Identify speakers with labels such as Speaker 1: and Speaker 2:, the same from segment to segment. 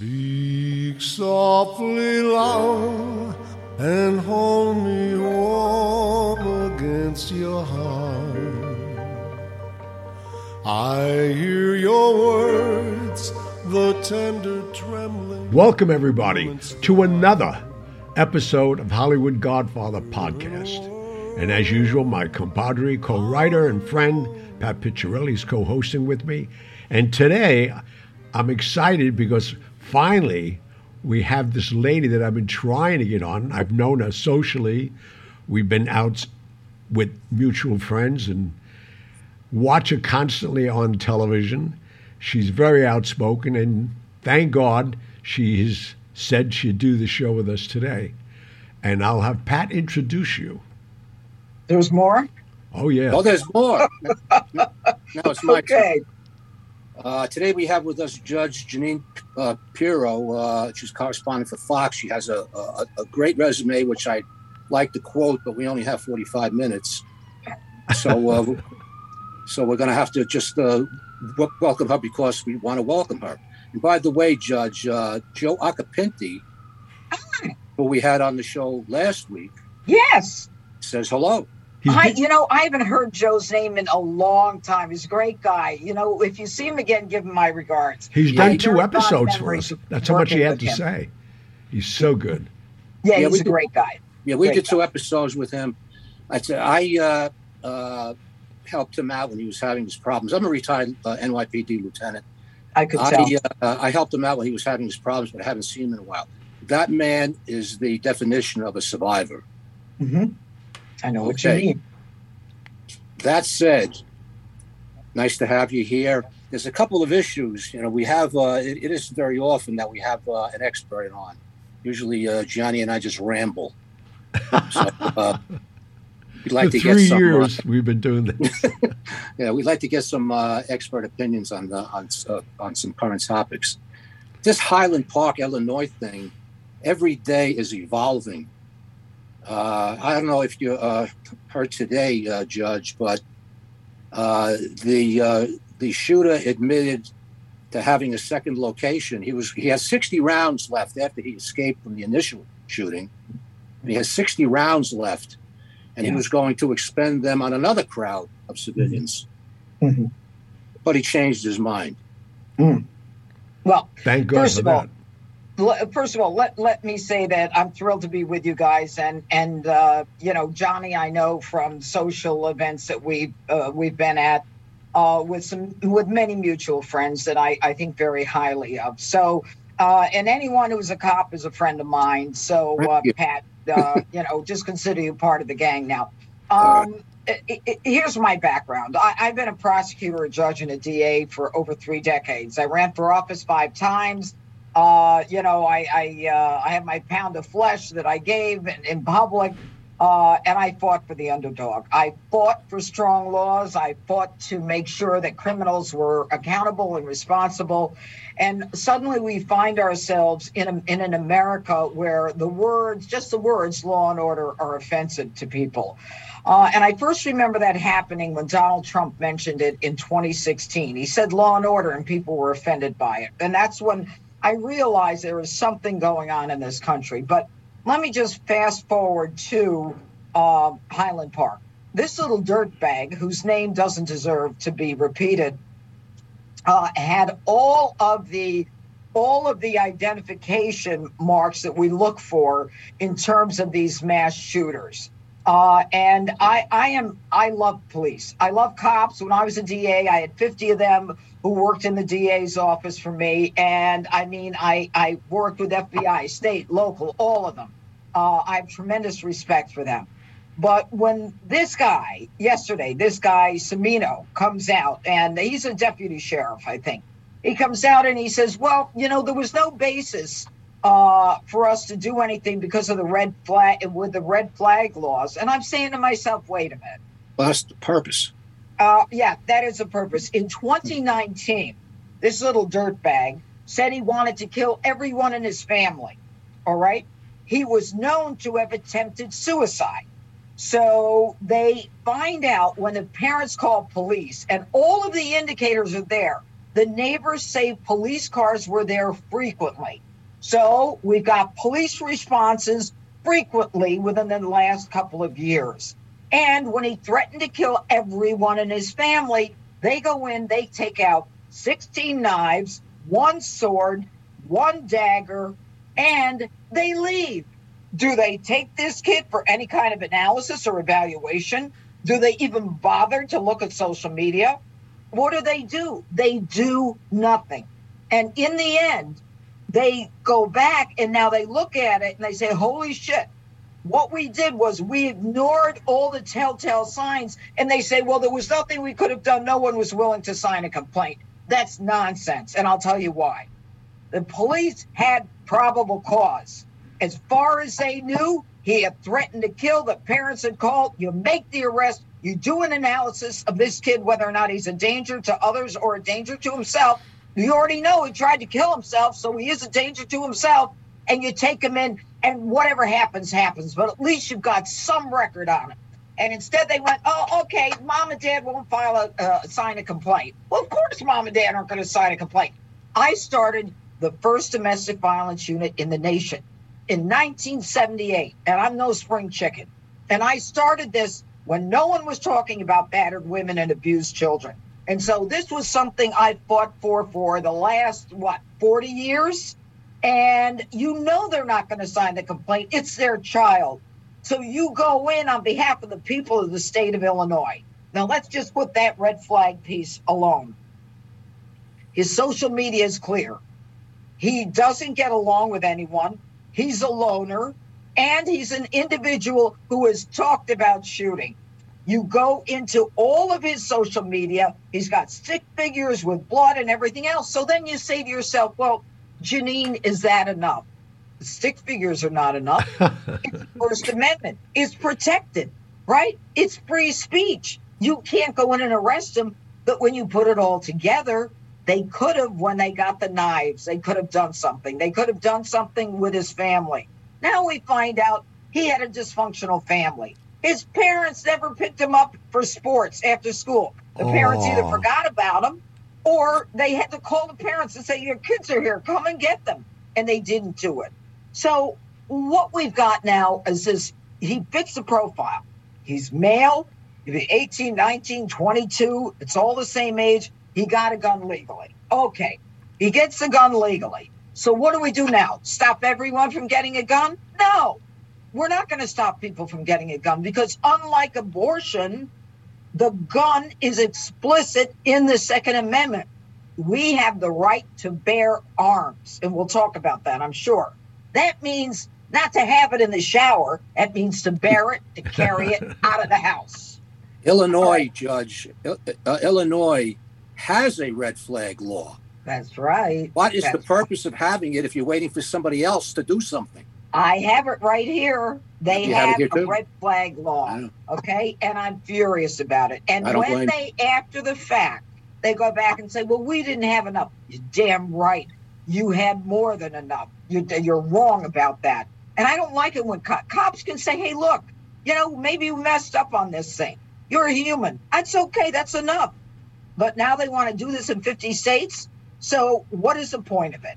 Speaker 1: Speak softly, love, and hold me warm against your heart. I hear your words, the tender trembling.
Speaker 2: Welcome, everybody, to another episode of Hollywood Godfather podcast. And as usual, my compadre, co writer, and friend, Pat Picciarelli, is co hosting with me. And today, I'm excited because finally we have this lady that I've been trying to get on. I've known her socially. We've been out with mutual friends and watch her constantly on television. She's very outspoken, and thank God she has said she'd do the show with us today. And I'll have Pat introduce you.
Speaker 3: There's more?
Speaker 2: Oh, yeah.
Speaker 4: Oh, there's more. no, it's my
Speaker 3: Okay.
Speaker 4: Uh, today we have with us Judge Jeanine uh, Pirro. Uh, she's correspondent for Fox. She has a, a, a great resume, which I'd like to quote, but we only have 45 minutes. So, uh, so we're going to have to just uh, w- welcome her because we want to welcome her. And by the way, Judge uh, Joe Acapinti, who we had on the show last week,
Speaker 3: Yes.
Speaker 4: says hello.
Speaker 2: He's
Speaker 3: I, you know, I haven't heard Joe's name in a long time. He's a great guy. You know, if you see him again, give him my regards.
Speaker 2: He's
Speaker 4: Yeah,
Speaker 2: done two episodes for us.
Speaker 3: of
Speaker 2: That's how much he had to
Speaker 3: him.
Speaker 2: say. He's so good.
Speaker 3: Yeah,
Speaker 4: Yeah,
Speaker 3: he's
Speaker 4: we
Speaker 3: a
Speaker 4: did-
Speaker 3: great guy.
Speaker 4: Yeah, we
Speaker 3: Great
Speaker 4: did two episodes with him. I said I uh, uh, helped him out when he was having his problems. I'm a retired uh, NYPD lieutenant.
Speaker 3: I could tell.
Speaker 4: I, uh, I helped him out when he was having his problems, but I haven't seen him in a while. That man is the definition of a survivor.
Speaker 3: hmm I know what you mean.
Speaker 4: That said, nice to have you here. There's a couple of issues. You know, we have. Uh, it, it isn't very often that we have uh, an expert on. Usually, uh, Johnny and I just ramble. So, uh, we'd like
Speaker 2: for
Speaker 4: to get
Speaker 2: three
Speaker 4: some. uh,
Speaker 2: years we've been doing this.
Speaker 4: Yeah, we'd like to get some uh, expert opinions on the, on uh, on some current topics. This Highland Park, Illinois thing, every day is evolving. Uh, I don't know if you uh, heard today, uh, Judge, but uh, the uh, the shooter admitted to having a second location. He was he has 60 rounds left after he escaped from the initial shooting. He has 60 rounds left, and he was going to expend them on another crowd of civilians.
Speaker 3: Mhm.
Speaker 4: But he changed his mind.
Speaker 3: Well,
Speaker 2: Thank God
Speaker 3: First
Speaker 2: for
Speaker 3: of all,
Speaker 2: that.
Speaker 3: First of all, let let me say that I'm thrilled to be with you guys, and and uh, you know Johnny, I know from social events that we've uh, we've been at uh, with some with many mutual friends that I I think very highly of. So. Uh, and anyone who's a cop is a friend of mine. So, uh. Pat, uh, you know, just consider you part of the gang now. Um, here's my background. I, I've been a prosecutor, a judge, and a DA for over three decades. I ran for office five times. Uh, you know, I I, uh, I have my pound of flesh that I gave in, in public, uh, and I fought for the underdog. I fought for strong laws. I fought to make sure that criminals were accountable and responsible. And suddenly we find ourselves in a, in an America where the words, just the words, law and order, are offensive to people. Uh, and I first remember that happening when Donald Trump mentioned it in 2016. He said law and order, and people were offended by it. And that's when I realized there is something going on in this country. But let me just fast forward to uh, Highland Park. This little dirtbag, whose name doesn't deserve to be repeated, uh, had all of the all of the identification marks that we look for in terms of these mass shooters. Uh, and I, I am, I love police. I love cops. When I was a DA, I had 50 of them who worked in the DA's office for me. And I mean, I, I worked with FBI, state, local, all of them. Uh, I have tremendous respect for them. But when this guy, yesterday, this guy, Semino, comes out, and he's a deputy sheriff, I think. He comes out and he says, Well, you know, there was no basis uh, for us to do anything because of the red flag with the red flag laws. And I'm saying to myself, wait a minute.
Speaker 4: Well, that's the purpose.
Speaker 3: Uh, yeah, that is the purpose. In 2019, this little dirtbag said he wanted to kill everyone in his family. All right. He was known to have attempted suicide. So they find out when the parents call police, and all of the indicators are there. the neighbors say police cars were there frequently. So we've got police responses frequently within the last couple of years. And when he threatened to kill everyone in his family, they go in, they take out 16 knives, one sword, one dagger, and they leave. Do they take this kid for any kind of analysis or evaluation? Do they even bother to look at social media? What do they do? They do nothing. And in the end, they go back and now they look at it and they say, holy shit, what we did was we ignored all the telltale signs. And they say, well, there was nothing we could have done. No one was willing to sign a complaint. That's nonsense. And I'll tell you why. The police had probable cause. As far as they knew, he had threatened to kill. The parents had called. You make the arrest. You do an analysis of this kid, whether or not he's a danger to others or a danger to himself. You already know he tried to kill himself, so he is a danger to himself. And you take him in, and whatever happens, happens. But at least you've got some record on it. And instead, they went, "Oh, okay, mom and dad won't file a uh, sign a complaint." Well, of course, mom and dad aren't going to sign a complaint. I started the first domestic violence unit in the nation in 1978, and I'm no spring chicken. And I started this when no one was talking about battered women and abused children. And so this was something I fought for for the last, what, 40 years? And you know they're not going to sign the complaint. It's their child. So you go in on behalf of the people of the state of Illinois. Now let's just put that red flag piece alone. His social media is clear. He doesn't get along with anyone. He's a loner and he's an individual who has talked about shooting. You go into all of his social media, he's got stick figures with blood and everything else. So then you say to yourself, well, Jeanine, is that enough? Stick figures are not enough. it's First Amendment. It's protected, right? It's free speech. You can't go in and arrest him. But when you put it all together, they could have, when they got the knives, they could have done something. They could have done something with his family. Now we find out he had a dysfunctional family. His parents never picked him up for sports after school. The parents either
Speaker 2: Oh.
Speaker 3: forgot about him or they had to call the parents and say, Your kids are here, come and get them. And they didn't do it. So, what we've got now is this he fits the profile. He's male, he'd 18, 19, 22, it's all the same age. He got a gun legally. Okay, he gets the gun legally. So, what do we do now? Stop everyone from getting a gun? No, we're not going to stop people from getting a gun because, unlike abortion, the gun is explicit in the Second Amendment. We have the right to bear arms, and we'll talk about that, I'm sure. That means not to have it in the shower, that means to bear it, to carry it out of the house.
Speaker 4: Illinois, Judge, uh, Illinois has a red flag law.
Speaker 3: That's right.
Speaker 4: What is the
Speaker 3: That's-
Speaker 4: purpose of having it if you're waiting for somebody else to do something?
Speaker 3: I have it right here. They
Speaker 4: You have
Speaker 3: have a
Speaker 4: too?
Speaker 3: red flag law. Okay. And I'm furious about it. And when
Speaker 4: blame
Speaker 3: they, after the fact, they go back and say, well, we didn't have enough. You're damn right. You had more than enough. You're, you're wrong about that. And I don't like it when co- cops can say, hey, look, you know, maybe you messed up on this thing. You're a human. That's okay. That's enough. But now they want to do this in 50 states. So what is the point of it?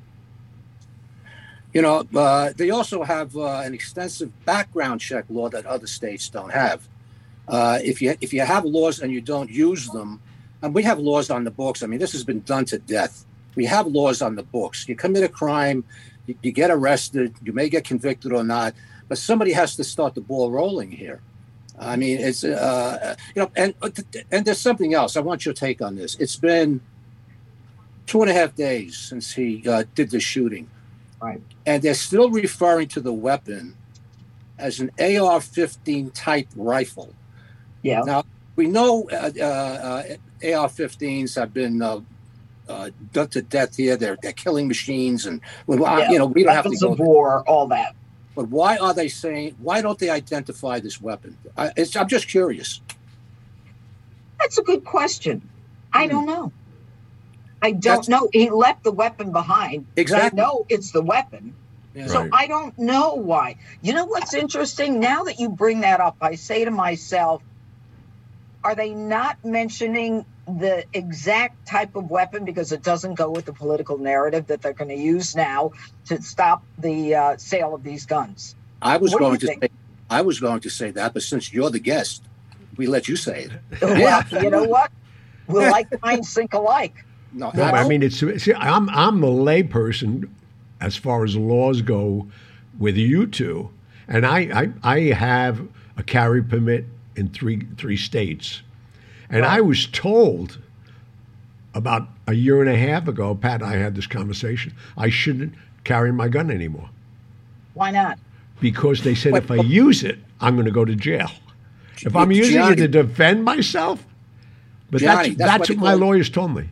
Speaker 4: You know, uh, they also have uh, an extensive background check law that other states don't have. Uh, if you if you have laws and you don't use them, and we have laws on the books. I mean, this has been done to death. We have laws on the books. You commit a crime, you, you get arrested, you may get convicted or not, but somebody has to start the ball rolling here. I mean, it's uh, you know, and and there's something else. I want your take on this. It's been two and a half days since he uh, did the shooting
Speaker 3: Right.
Speaker 4: and they're still referring to the weapon as an AR-15 type rifle.
Speaker 3: Yeah.
Speaker 4: Now we know uh, uh, uh, AR-15s have been uh, uh, done to death here. They're they're killing machines, and well,
Speaker 3: Yeah.
Speaker 4: you know we don't have to go.
Speaker 3: of war, all that.
Speaker 4: But why are they saying? Why don't they identify this weapon? I, it's, I'm just curious.
Speaker 3: That's a good question. I
Speaker 4: Hmm.
Speaker 3: don't know. I don't
Speaker 4: That's-
Speaker 3: know. He left the weapon behind.
Speaker 4: Exactly.
Speaker 3: They know it's the weapon.
Speaker 4: Yeah.
Speaker 3: So
Speaker 2: Right.
Speaker 3: I don't know why. You know what's interesting? Now that you bring that up, I say to myself, are they not mentioning the exact type of weapon because it doesn't go with the political narrative that they're going to use now to stop the uh, sale of these guns.
Speaker 4: I was
Speaker 3: What
Speaker 4: going to
Speaker 3: think?
Speaker 4: say, I was going to say that, but since you're the guest, we let you say it.
Speaker 3: Well, you know what? We'll like minds think alike.
Speaker 4: No,
Speaker 2: No, I mean, it's see, I'm I'm the layperson as far as laws go with you two, and I I, I have a carry permit in three three states, and I was told about a year and a half ago, Pat and I had this conversation. I shouldn't carry my gun anymore
Speaker 3: Why not?
Speaker 2: because they said if I use it, I'm going to go to jail. If I'm using it to defend myself, but
Speaker 4: Johnny,
Speaker 2: that's
Speaker 4: that's
Speaker 2: that's
Speaker 4: what
Speaker 2: what my lawyers told me.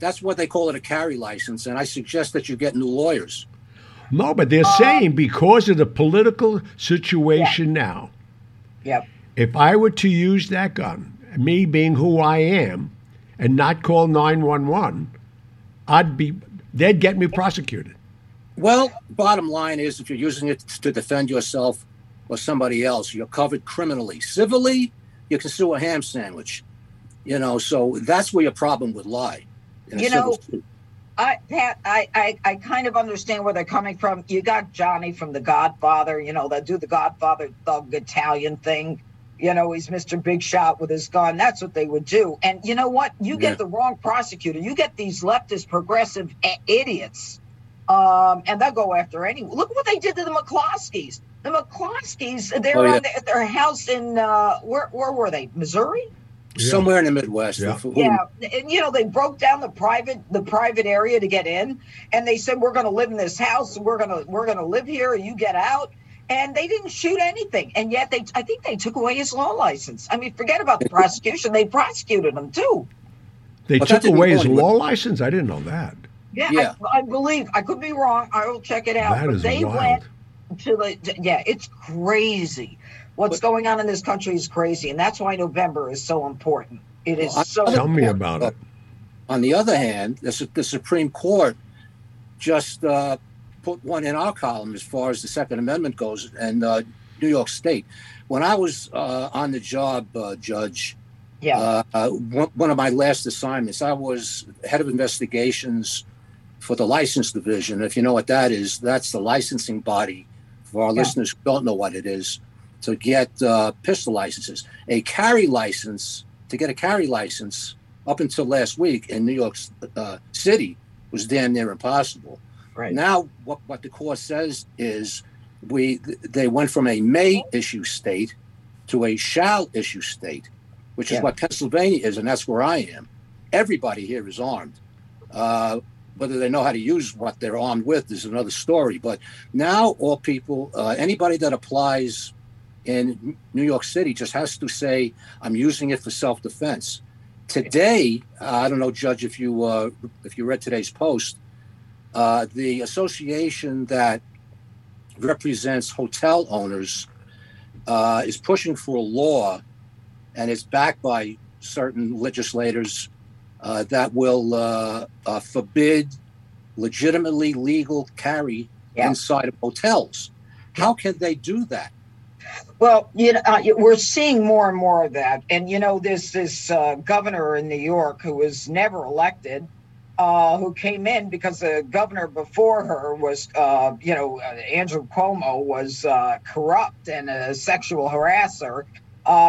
Speaker 4: That's what they call it a carry license, and I suggest that you get new lawyers.
Speaker 2: No, but they're uh, saying because of the political situation now,
Speaker 3: Yep.
Speaker 2: if I were to use that gun, me being who I am, and not call 911, I'd be, they'd get me prosecuted.
Speaker 4: Well, bottom line is, if you're using it to defend yourself or somebody else, you're covered criminally. Civilly, you can sue a ham sandwich. You know, so that's where your problem would lie.
Speaker 3: You know. I, Pat, I, I, I kind of understand where they're coming from. You got Johnny from The Godfather, you know, they do the Godfather thug Italian thing. You know, he's Mr. Big Shot with his gun. That's what they would do. And you know what? You
Speaker 4: Yeah.
Speaker 3: get the wrong prosecutor. You get these leftist progressive idiots. Um, and they'll go after anyone. Look what they did to the McCloskeys. The McCloskeys, they're
Speaker 4: Oh, yeah.
Speaker 3: on their, their house in, uh, where, where were they? Missouri?
Speaker 4: Somewhere in the Midwest.
Speaker 2: Yeah.
Speaker 3: Yeah, and you know they broke down the private the private area to get in, and they said we're going to live in this house. We're gonna we're gonna live here. You get out, and they didn't shoot anything, and yet they I think they took away his law license. I mean, forget about the prosecution; they prosecuted him too.
Speaker 2: They
Speaker 4: But
Speaker 2: took away his law license? I didn't know that.
Speaker 3: Yeah,
Speaker 4: Yeah.
Speaker 3: I, I believe I could be wrong. I will check it out.
Speaker 2: That
Speaker 3: but
Speaker 2: is
Speaker 3: they
Speaker 2: wild.
Speaker 3: went to the yeah, it's crazy. What's
Speaker 4: But-
Speaker 3: going on in this country is crazy, and that's why November is so important. It is
Speaker 4: Well,
Speaker 3: so.
Speaker 2: Tell me about it.
Speaker 4: On the other hand, the, the Supreme Court just uh, put one in our column as far as the Second Amendment goes, and uh, New York State. When I was uh, on the job, uh, Judge,
Speaker 3: Yeah,
Speaker 4: uh, uh, one, one of my last assignments, I was head of investigations for the license division. If you know what that is, that's the licensing body for our
Speaker 3: Yeah.
Speaker 4: listeners who don't know what it is to get uh, pistol licenses. A carry license, to get a carry license up until last week in New York uh, City was damn near impossible.
Speaker 3: right.
Speaker 4: Now, what, what the court says is we they went from a may issue state to a shall issue state, which is
Speaker 3: Yeah.
Speaker 4: what Pennsylvania is, and that's where I am. Everybody here is armed. Uh, whether they know how to use what they're armed with is another story. But now, all people, uh, anybody that applies in New York City just has to say, "I'm using it for self-defense." Today, uh, I don't know, Judge, if you uh, if you read today's post, uh, the association that represents hotel owners uh, is pushing for a law, and it's backed by certain legislators uh, that will uh, uh, forbid legitimately legal carry
Speaker 3: Yeah.
Speaker 4: inside of hotels. How can they do that?
Speaker 3: Well, you know, uh, we're seeing more and more of that, and you know, there's this uh, governor in New York who was never elected, uh, who came in because the governor before her was, uh, you know, uh, Andrew Cuomo was uh, corrupt and a sexual harasser.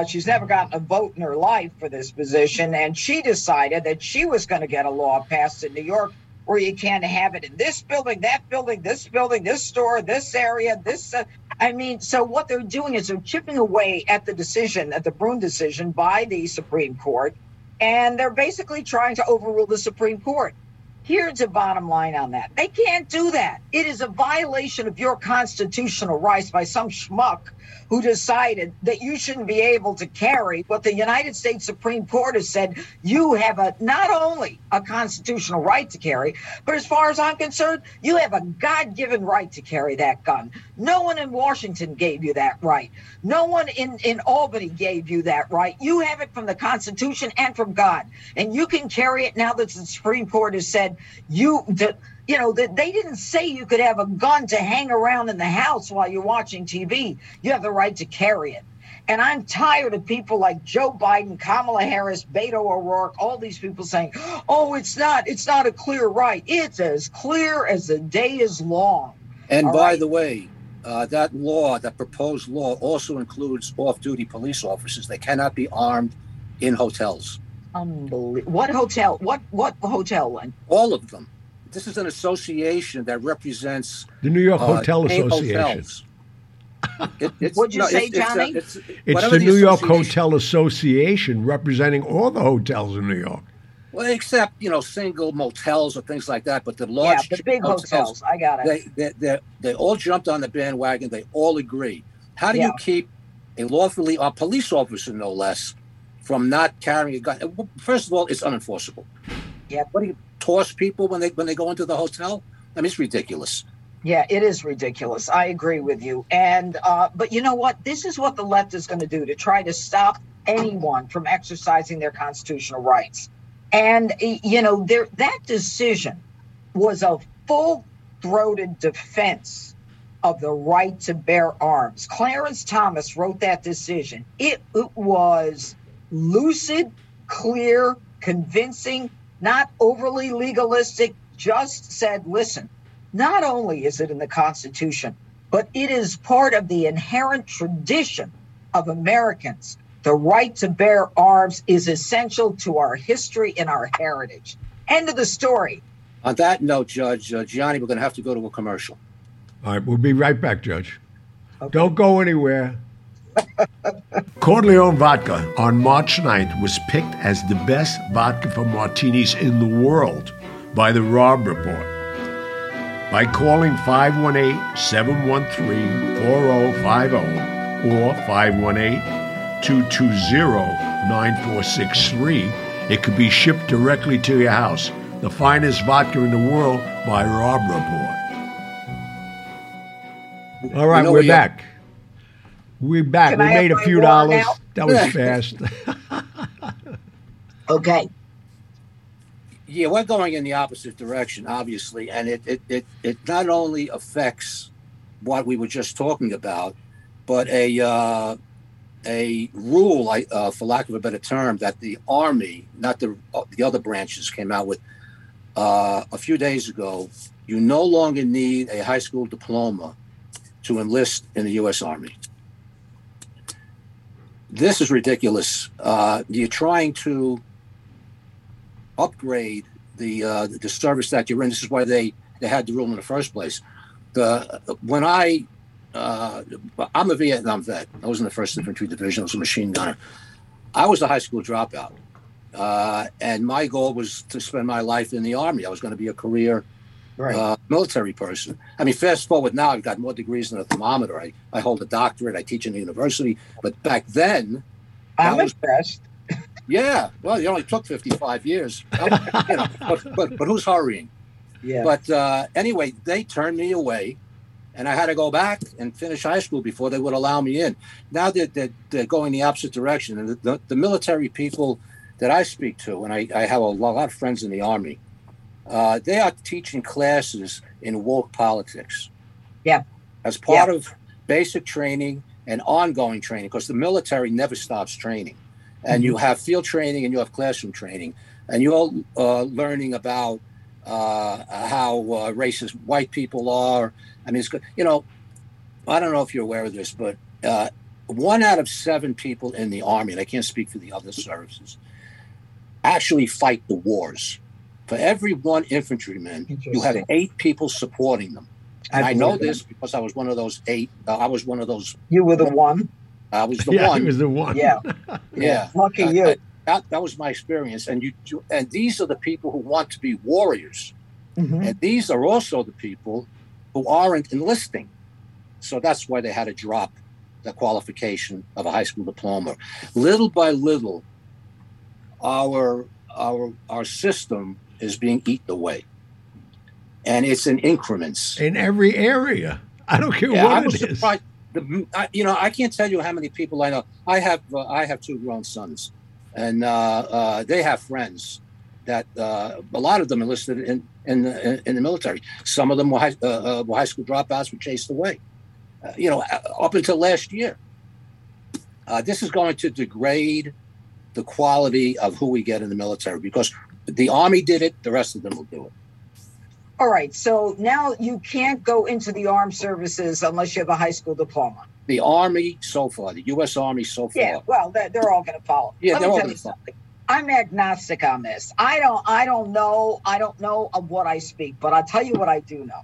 Speaker 3: She's never gotten a vote in her life for this position, and she decided that she was going to get a law passed in New York where you can't have it in this building, that building, this building, this store, this area, this. Uh, I mean, so what they're doing is they're chipping away at the decision, at the Bruen decision by the Supreme Court, and they're basically trying to overrule the Supreme Court. Here's the bottom line on that. They can't do that. It is a violation of your constitutional rights by some schmuck who decided that you shouldn't be able to carry what the United States Supreme Court has said you have a not only a constitutional right to carry, but as far as I'm concerned, you have a God-given right to carry that gun. No one in Washington gave you that right. No one in, in Albany gave you that right. You have it from the Constitution and from God. And you can carry it now that the Supreme Court has said you that you know that they didn't say you could have a gun to hang around in the house while you're watching TV. You have the right to carry it. And I'm tired of people like Joe Biden, Kamala Harris, Beto O'Rourke, all these people saying, oh, it's not, it's not a clear right. It's as clear as the day is long.
Speaker 4: And
Speaker 3: All
Speaker 4: by
Speaker 3: right.
Speaker 4: the way, uh, that law, that proposed law, also includes off-duty police officers. They cannot be armed in hotels.
Speaker 3: Unbelievable. What hotel? What what hotel?
Speaker 4: All of them. This is an association that represents
Speaker 2: The New York
Speaker 4: uh,
Speaker 2: Hotel Association.
Speaker 4: hotels. It- it's-
Speaker 3: What'd you say,
Speaker 4: it's- it's, uh,
Speaker 3: Johnny?
Speaker 4: it's-
Speaker 2: It's
Speaker 4: whatever
Speaker 2: the New York Hotel Association representing all the hotels in New York.
Speaker 4: Well, except you know single motels or things like that, but the
Speaker 3: Yeah,
Speaker 4: large
Speaker 3: the big hotels. I got it.
Speaker 4: they they they they all jumped on the bandwagon. They all agree. How do
Speaker 3: Yeah.
Speaker 4: you keep a lawfully a police officer, no less, from not carrying a gun? First of all, it's unenforceable.
Speaker 3: Yep.
Speaker 4: What do you toss people when they when they go into the hotel? I mean, it's ridiculous.
Speaker 3: Yeah, it is ridiculous. I agree with you. And uh, but you know what? This is what the left is going to do to try to stop anyone from exercising their constitutional rights. And you know, there that decision was a full-throated defense of the right to bear arms. Clarence Thomas wrote that decision. It, it was lucid, clear, convincing, not overly legalistic, just said, listen, not only is it in the Constitution, but it is part of the inherent tradition of Americans. The right to bear arms is essential to our history and our heritage. End of the story.
Speaker 4: On that note, Judge uh, Gianni, we're going to have to go to a commercial.
Speaker 2: All right, we'll be right back, Judge.
Speaker 3: Okay.
Speaker 2: Don't go anywhere. Corleone Vodka on March 9th was picked as the best vodka for martinis in the world by the Robb Report. By calling 518 713 4050 or 518 220 9463, it could be shipped directly to your house. The finest vodka in the world by Robb Report. All right,
Speaker 4: You know
Speaker 2: we're
Speaker 4: we-
Speaker 2: back. We're back.
Speaker 3: Can
Speaker 2: we
Speaker 3: I
Speaker 2: made a few dollars.
Speaker 3: now?
Speaker 2: That was fast.
Speaker 3: Okay.
Speaker 4: Yeah, we're going in the opposite direction, obviously, and it it, it, it not only affects what we were just talking about, but a uh, a rule, uh, for lack of a better term, that the Army, not the uh, the other branches, came out with uh, a few days ago. You no longer need a high school diploma to enlist in the U.S. Army. This is ridiculous. Uh, you're trying to upgrade the uh, the service that you're in. This is why they they had the rule in the first place. The when I uh, I'm a Vietnam vet. I was in the First Infantry Division. I was a machine gunner. I was a high school dropout, uh, and my goal was to spend my life in the army. I was going to be a career
Speaker 3: Right.
Speaker 4: uh, military person. I mean, fast forward now, I've got more degrees than a thermometer. I, I hold a doctorate. I teach in the university. But back then,
Speaker 3: I'm
Speaker 4: that was-
Speaker 3: impressed.
Speaker 4: yeah, well, it only took 55 years. I- you know, but, but, but who's hurrying?
Speaker 3: Yeah.
Speaker 4: But uh, anyway, they turned me away, and I had to go back and finish high school before they would allow me in. Now they're, they're, they're going the opposite direction. And the, the, the military people that I speak to, and I, I have a lot of friends in the Army, uh, they are teaching classes in woke politics.
Speaker 3: Yeah.
Speaker 4: As part of basic training and ongoing training, because the military never stops training. And you have field training and you have classroom training. And you're all uh, learning about uh, how uh, racist white people are. I mean, it's good. You know, I don't know if you're aware of this, but uh, one out of seven people in the army, and I can't speak for the other services, actually fight the wars. For every one infantryman, you have
Speaker 3: Interesting.
Speaker 4: eight people supporting them. And
Speaker 3: I
Speaker 4: I, know this because I was one of those eight. Uh, I was one of those.
Speaker 3: You were the one.
Speaker 4: I was the
Speaker 2: yeah,
Speaker 4: one.
Speaker 2: he was the one.
Speaker 3: Yeah.
Speaker 4: yeah.
Speaker 3: Lucky
Speaker 4: I-
Speaker 3: you.
Speaker 4: I- that, that was my experience. And you, you and these are the people who want to be warriors.
Speaker 3: Mhm.
Speaker 4: And these are also the people who aren't enlisting. So that's why they had to drop the qualification of a high school diploma. Little by little, our our our system is being eaten away. And it's in increments.
Speaker 2: In every area. I don't care
Speaker 4: Yeah, I
Speaker 2: what
Speaker 4: was
Speaker 2: it is.
Speaker 4: surprised. The, I, you know, I can't tell you how many people I know. I have uh, I have two grown sons, and uh, uh, they have friends that uh, a lot of them enlisted in in the, in the military. Some of them were high, uh, uh, were high school dropouts, were chased away. Uh, you know, up until last year. uh, this is going to degrade the quality of who we get in the military because the Army did it, the rest of them will do it.
Speaker 3: All right. So now you can't go into the armed services unless you have a high school diploma.
Speaker 4: The Army so far, the U.S. Army so far.
Speaker 3: Yeah. Well, they're, they're all going to follow.
Speaker 4: Yeah,
Speaker 3: Let
Speaker 4: they're all gonna
Speaker 3: you
Speaker 4: follow.
Speaker 3: I'm agnostic on this. I don't. I don't know. I don't know of what I speak, but I'll tell you what I do know.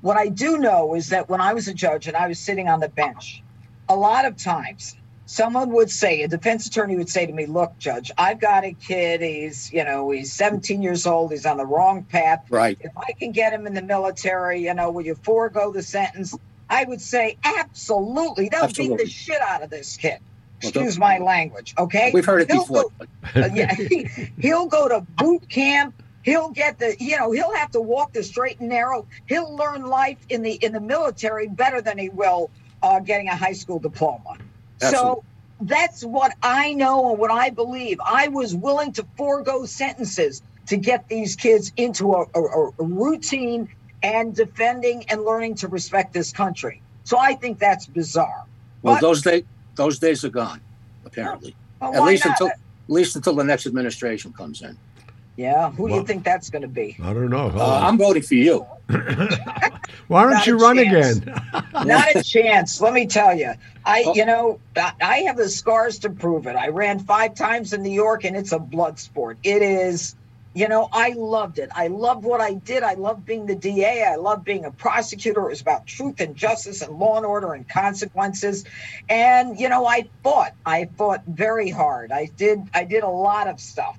Speaker 3: What I do know is that when I was a judge and I was sitting on the bench, a lot of times someone would say, a defense attorney would say to me, "Look, judge, I've got a kid. He's, you know, he's 17 years old. He's on the wrong path.
Speaker 4: Right.
Speaker 3: If I can get him in the military, you know, will you forego the sentence?" I would say, "Absolutely. They'll beat the shit out of this kid."
Speaker 4: Well,
Speaker 3: Excuse my language, okay?
Speaker 4: We've heard it
Speaker 3: He'll
Speaker 4: before.
Speaker 3: go- uh, yeah, he, he'll go to boot camp. He'll get the, you know, he'll have to walk the straight and narrow. He'll learn life in the in the military better than he will uh, getting a high school diploma. So that's what I know and what I believe. I was willing to forego sentences to get these kids into a, a, a routine and defending and learning to respect this country. So I think that's bizarre.
Speaker 4: Well,
Speaker 3: But-
Speaker 4: those days those days are gone, apparently. At least
Speaker 3: not?
Speaker 4: until at least until the next administration comes in.
Speaker 3: Yeah, who do you think that's going to be?
Speaker 2: I don't know.
Speaker 4: Uh, I'm voting for you.
Speaker 2: Why don't
Speaker 3: Not
Speaker 2: you run
Speaker 3: chance.
Speaker 2: again?
Speaker 3: Not a chance. Let me tell you. I,
Speaker 4: Oh.
Speaker 3: you know, I- I have the scars to prove it. I ran five times in New York, and it's a blood sport. It is. You know, I loved it. I loved what I did. I loved being the DA. I loved being a prosecutor. It was about truth and justice and law and order and consequences. And you know, I fought. I fought very hard. I did. I did a lot of stuff.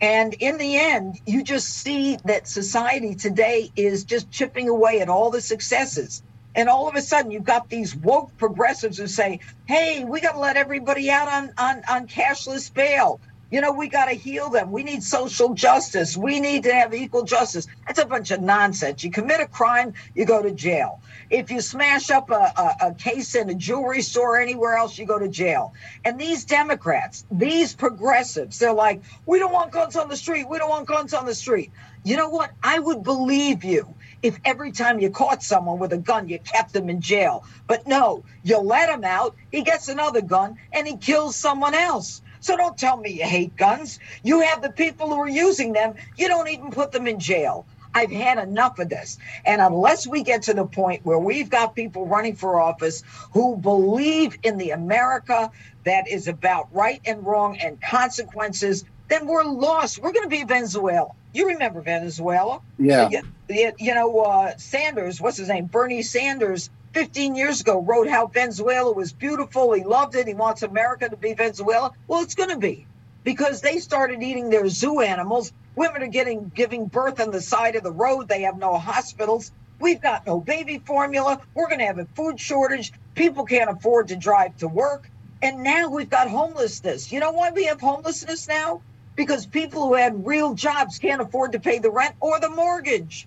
Speaker 3: And in the end, you just see that society today is just chipping away at all the successes. And all of a sudden, you've got these woke progressives who say, "Hey, we got to let everybody out on on on cashless bail. You know, we got to heal them. We need social justice. We need to have equal justice." That's a bunch of nonsense. You commit a crime, you go to jail. If you smash up a, a, a case in a jewelry store or anywhere else, you go to jail. And these Democrats, these progressives, they're like, "We don't want guns on the street. We don't want guns on the street." You know what? I would believe you if every time you caught someone with a gun, you kept them in jail. But no, you let him out, he gets another gun, and he kills someone else. So don't tell me you hate guns. You have the people who are using them, you don't even put them in jail. I've had enough of this. And unless we get to the point where we've got people running for office who believe in the America that is about right and wrong and consequences, then we're lost. We're going to be Venezuela. You remember Venezuela?
Speaker 4: Yeah.
Speaker 3: you, you- you know, uh, Sanders, what's his name? Bernie Sanders, 15 years ago, wrote how Venezuela was beautiful. He loved it. He wants America to be Venezuela. Well, it's going to be because they started eating their zoo animals. Women are getting giving birth on the side of the road. They have no hospitals. We've got no baby formula. We're going to have a food shortage. People can't afford to drive to work. And now we've got homelessness. You know why we have homelessness now? Because people who had real jobs can't afford to pay the rent or the mortgage.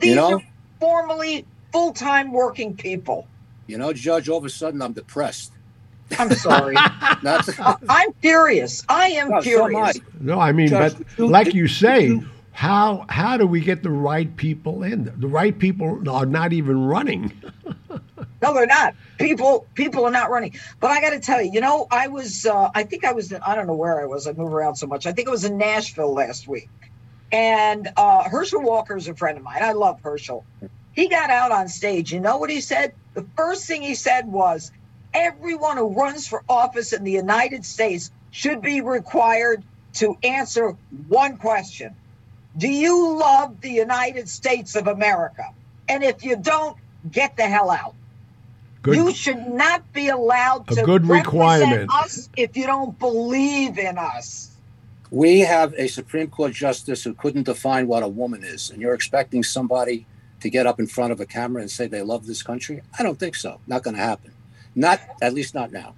Speaker 3: These
Speaker 4: You know-
Speaker 3: are formerly full time working people.
Speaker 4: You know, Judge, all of a sudden I'm depressed.
Speaker 3: I'm sorry.
Speaker 4: Not
Speaker 3: I'm furious. I am
Speaker 4: No, so am I.
Speaker 3: furious.
Speaker 2: No, I mean,
Speaker 4: Judge,
Speaker 2: but
Speaker 4: you-
Speaker 2: like you say,
Speaker 4: you-
Speaker 2: how how do we get the right people in? The right people are not even running.
Speaker 3: No, they're not. People people are not running. But I got to tell you, you know, I was uh, I think I was in, I don't know where I was. I move around so much. I think it was in Nashville last week. And uh, Herschel Walker's a friend of mine. I love Herschel. He got out on stage. You know what he said? The first thing he said was, everyone who runs for office in the United States should be required to answer one question. Do you love the United States of America? And if you don't, get the hell out.
Speaker 2: Good.
Speaker 3: You should not be allowed
Speaker 2: A
Speaker 3: to
Speaker 2: good
Speaker 3: represent
Speaker 2: requirement.
Speaker 3: us if you don't believe in us.
Speaker 4: We have a Supreme Court justice who couldn't define what a woman is, and you're expecting somebody to get up in front of a camera and say they love this country? I don't think so. Not going to happen. Not at least not now.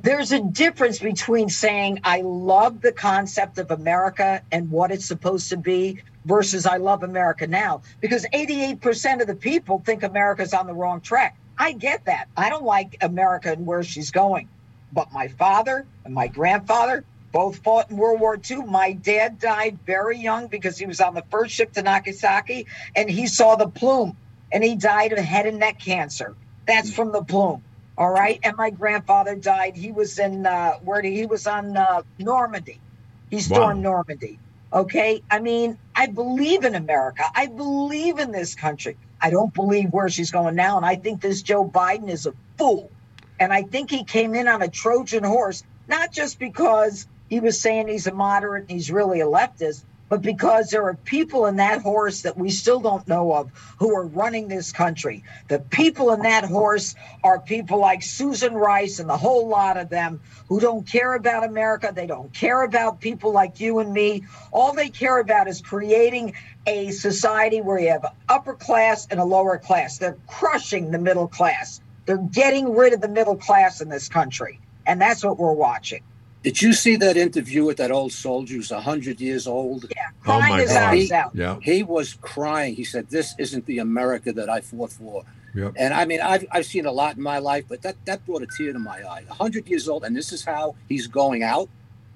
Speaker 3: There's a difference between saying I love the concept of America and what it's supposed to be versus I love America now because 88% of the people think America's on the wrong track. I get that. I don't like America and where she's going. But my father and my grandfather both fought in World War II. My dad died very young because he was on the first ship to Nagasaki and he saw the plume and he died of head and neck cancer. That's from the plume. All right. And my grandfather died. He was in uh, where did he was on uh, Normandy. He stormed
Speaker 2: Wow.
Speaker 3: Normandy. Okay. I mean, I believe in America. I believe in this country. I don't believe where she's going now. And I think this Joe Biden is a fool. And I think he came in on a Trojan horse, not just because he was saying he's a moderate and he's really a leftist, but because there are people in that horse that we still don't know of who are running this country. The people in that horse are people like Susan Rice and the whole lot of them who don't care about America. They don't care about people like you and me. All they care about is creating a society where you have an upper class and a lower class. They're crushing the middle class. They're getting rid of the middle class in this country. And that's what we're watching.
Speaker 4: Did you see that interview with that old soldier who's 100 years old?
Speaker 3: Yeah,
Speaker 2: Oh,
Speaker 3: crying
Speaker 2: my
Speaker 3: his
Speaker 2: God.
Speaker 3: eyes out.
Speaker 2: Yeah.
Speaker 4: He was crying. He said, This isn't the America that I fought for.
Speaker 2: Yep.
Speaker 4: And I mean, I've, I've seen a lot in my life, but that, that brought a tear to my eye. 100 years old, and this is how he's going out.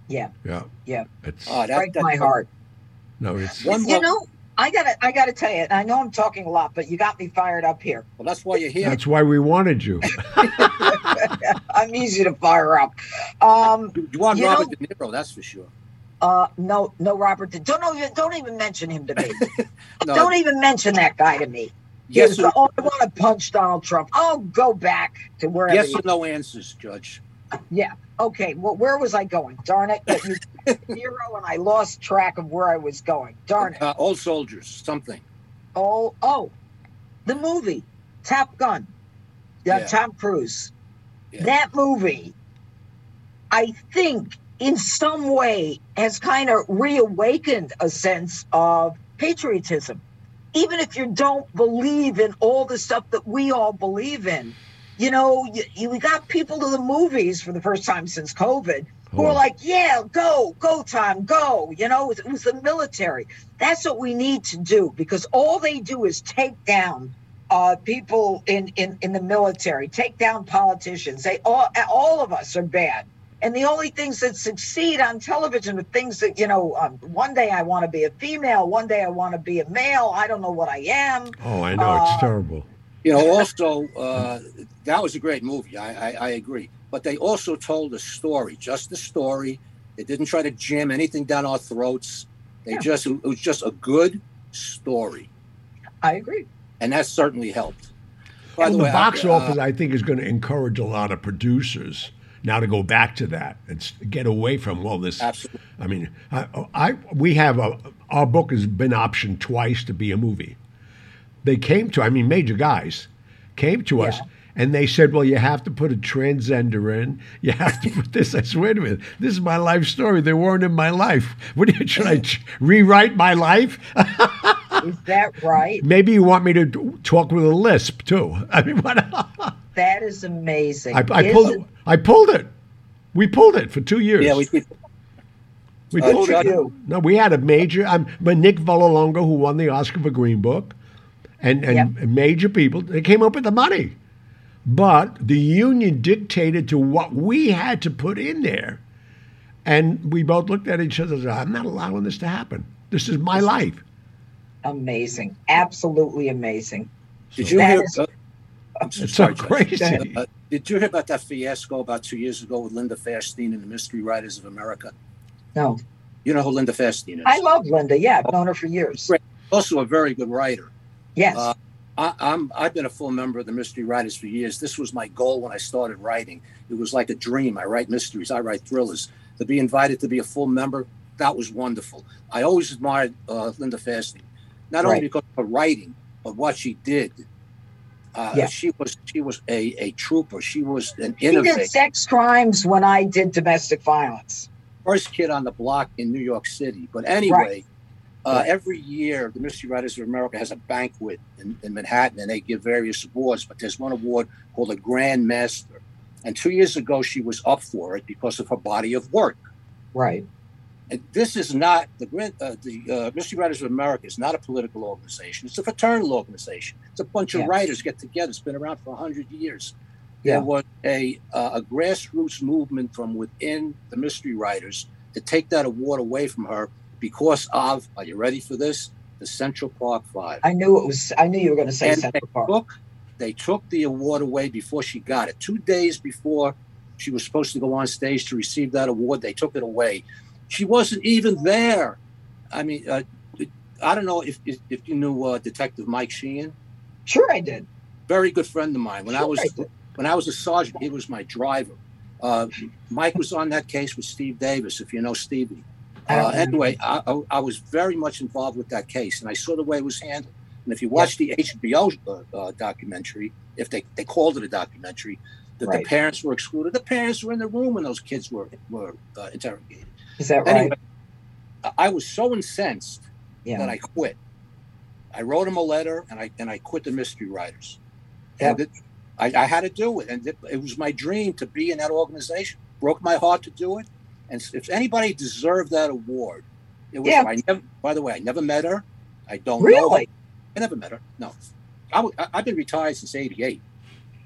Speaker 3: Yeah,
Speaker 2: Yeah.
Speaker 3: Yeah.
Speaker 2: It's,
Speaker 4: Oh, that,
Speaker 3: break
Speaker 4: that-
Speaker 3: my heart.
Speaker 2: no, it's.
Speaker 4: One
Speaker 3: You
Speaker 4: more-
Speaker 3: know, I gotta, I gotta tell you. I know I'm talking a lot, but you got me fired up here.
Speaker 4: Well, that's why you're here.
Speaker 2: That's why we wanted you.
Speaker 3: I'm easy to fire up. Um,
Speaker 4: You, you want
Speaker 3: You
Speaker 4: Robert
Speaker 3: know-
Speaker 4: De Niro, that's for sure.
Speaker 3: uh, no, no, Robert. Don't even, don't even mention him to me.
Speaker 4: No,
Speaker 3: Don't even mention that guy to me.
Speaker 4: yes,
Speaker 3: Yes,
Speaker 4: or,
Speaker 3: oh, I want to punch Donald Trump. I'll go back to where.
Speaker 4: yes or no answers, Judge.
Speaker 3: Okay, well, where was I going? Darn it! Zero, and I lost track of where I was going. Darn it!
Speaker 4: Uh, old soldiers, something.
Speaker 3: Oh, oh, the movie Top Gun. Yeah,
Speaker 4: Yeah.
Speaker 3: Tom Cruise.
Speaker 4: Yeah.
Speaker 3: That movie, I think, in some way, has kind of reawakened a sense of patriotism. Even if you don't believe in all the stuff that we all believe in, you know, you, you got people to the movies for the first time since COVID who are like, yeah, go, go, Tom, go. You know, it was, it was the military. That's what we need to do because all they do is take down uh, people in, in, in the military, take down politicians. They all, all of us are bad. And the only things that succeed on television are things that, you know, um, one day I want to be a female, one day I want to be a male. I don't know what I am.
Speaker 2: Oh, I know.
Speaker 3: Uh,
Speaker 2: It's terrible.
Speaker 4: You know, also, uh, that was a great movie. I, I, I agree. But they also told a story, just a story. They didn't try to jam anything down our throats. They
Speaker 3: Yeah.
Speaker 4: just, it was just a good story.
Speaker 3: I agree.
Speaker 4: And that certainly helped. By
Speaker 2: And
Speaker 4: the
Speaker 2: the,
Speaker 4: way, I-
Speaker 2: box
Speaker 4: uh,
Speaker 2: office, I think, is going to encourage a lot of producers now to go back to that and get away from all this.
Speaker 4: Absolutely.
Speaker 2: I mean, I, I we have a our book has been optioned twice to be a movie. They came to, I mean, major guys came to us and they said, "Well, you have to put a transgender in. You have to put this." I said, "Wait a minute, this is my life story. They weren't in my life. What do you should I ch- rewrite my life?
Speaker 3: Is that right?
Speaker 2: Maybe you want me to talk with a lisp too. I mean, what?"
Speaker 3: That is amazing.
Speaker 2: I, I pulled. It, I pulled it. We pulled it for two years.
Speaker 4: Yeah, we, we,
Speaker 2: We
Speaker 4: Uh,
Speaker 2: pulled
Speaker 4: Judge-
Speaker 2: it. No, we had a major. Um, but Nick Vallelonga, who won the Oscar for Green Book, and and
Speaker 3: Yep.
Speaker 2: major people, they came up with the money, but the union dictated to what we had to put in there, and we both looked at each other. and said, I'm not allowing this to happen. This is my life.
Speaker 3: amazing. Absolutely amazing.
Speaker 4: did you
Speaker 3: That
Speaker 4: hear?
Speaker 3: is-
Speaker 4: uh, I'm so
Speaker 2: It's so
Speaker 4: sorry,
Speaker 2: crazy.
Speaker 4: Uh, did you hear about that fiasco about two years ago with Linda Fairstein and the Mystery Writers of America?
Speaker 3: No,
Speaker 4: You know who Linda Fairstein is?
Speaker 3: I love Linda. Yeah, I've known her for years.
Speaker 4: Also a very good writer.
Speaker 3: Yes.
Speaker 4: Uh, I, I'm I've been a full member of the Mystery Writers for years. This was my goal when I started writing. It was like a dream. I write mysteries. I write thrillers. To be invited to be a full member, that was wonderful. I always admired uh, Linda Fairstein, not only because of her writing, but what she did. Uh,
Speaker 3: Yeah.
Speaker 4: She was she was a, a trooper. She was an
Speaker 3: she
Speaker 4: innovator.
Speaker 3: did sex crimes when I did domestic violence.
Speaker 4: first kid on the block in New York City. But anyway, uh, every year the Mystery Writers of America has a banquet in, in Manhattan, and they give various awards. But there's one award called the Grand Master, and two years ago she was up for it because of her body of work.
Speaker 3: Right.
Speaker 4: And this is not the Grand- uh, the uh, Mystery Writers of America is not a political organization. It's a fraternal organization. It's a bunch of writers get together. It's been around for hundred years.
Speaker 3: Yeah.
Speaker 4: There was a uh, a grassroots movement from within the Mystery Writers to take that award away from her because of. Are you ready for this? The Central Park Five.
Speaker 3: I knew it was. I knew you were going to say
Speaker 4: and
Speaker 3: Central Park.
Speaker 4: took They took the award away before she got it. Two days before she was supposed to go on stage to receive that award, they took it away. She wasn't even there. I mean, uh, I don't know if if, if you knew uh, Detective Mike Sheehan.
Speaker 3: Sure, I did.
Speaker 4: Very good friend of mine. When
Speaker 3: Sure
Speaker 4: I was
Speaker 3: I
Speaker 4: when I was a sergeant, he was my driver. Uh, Mike was on that case with Steve Davis, if you know Stevie. Uh, anyway, I, I, was very much involved with that case, and I saw the way it was handled. And if you watch the HBO uh, uh, documentary, if they, they called it a documentary, that
Speaker 3: Right.
Speaker 4: the parents were excluded. The parents were in the room when those kids were were uh, interrogated.
Speaker 3: Is that right?
Speaker 4: Anyway, I- I was so incensed
Speaker 3: yeah.
Speaker 4: that I quit. I wrote him a letter, and I and I quit the Mystery Writers.
Speaker 3: Yep.
Speaker 4: And it, I, I had to do it, and it, it was my dream to be in that organization. Broke my heart to do it, and if anybody deserved that award, it was.
Speaker 3: Yeah.
Speaker 4: I never. By the way, I never met her. I don't know. her.
Speaker 3: really?
Speaker 4: I never met her. No, I, have been retired since '88,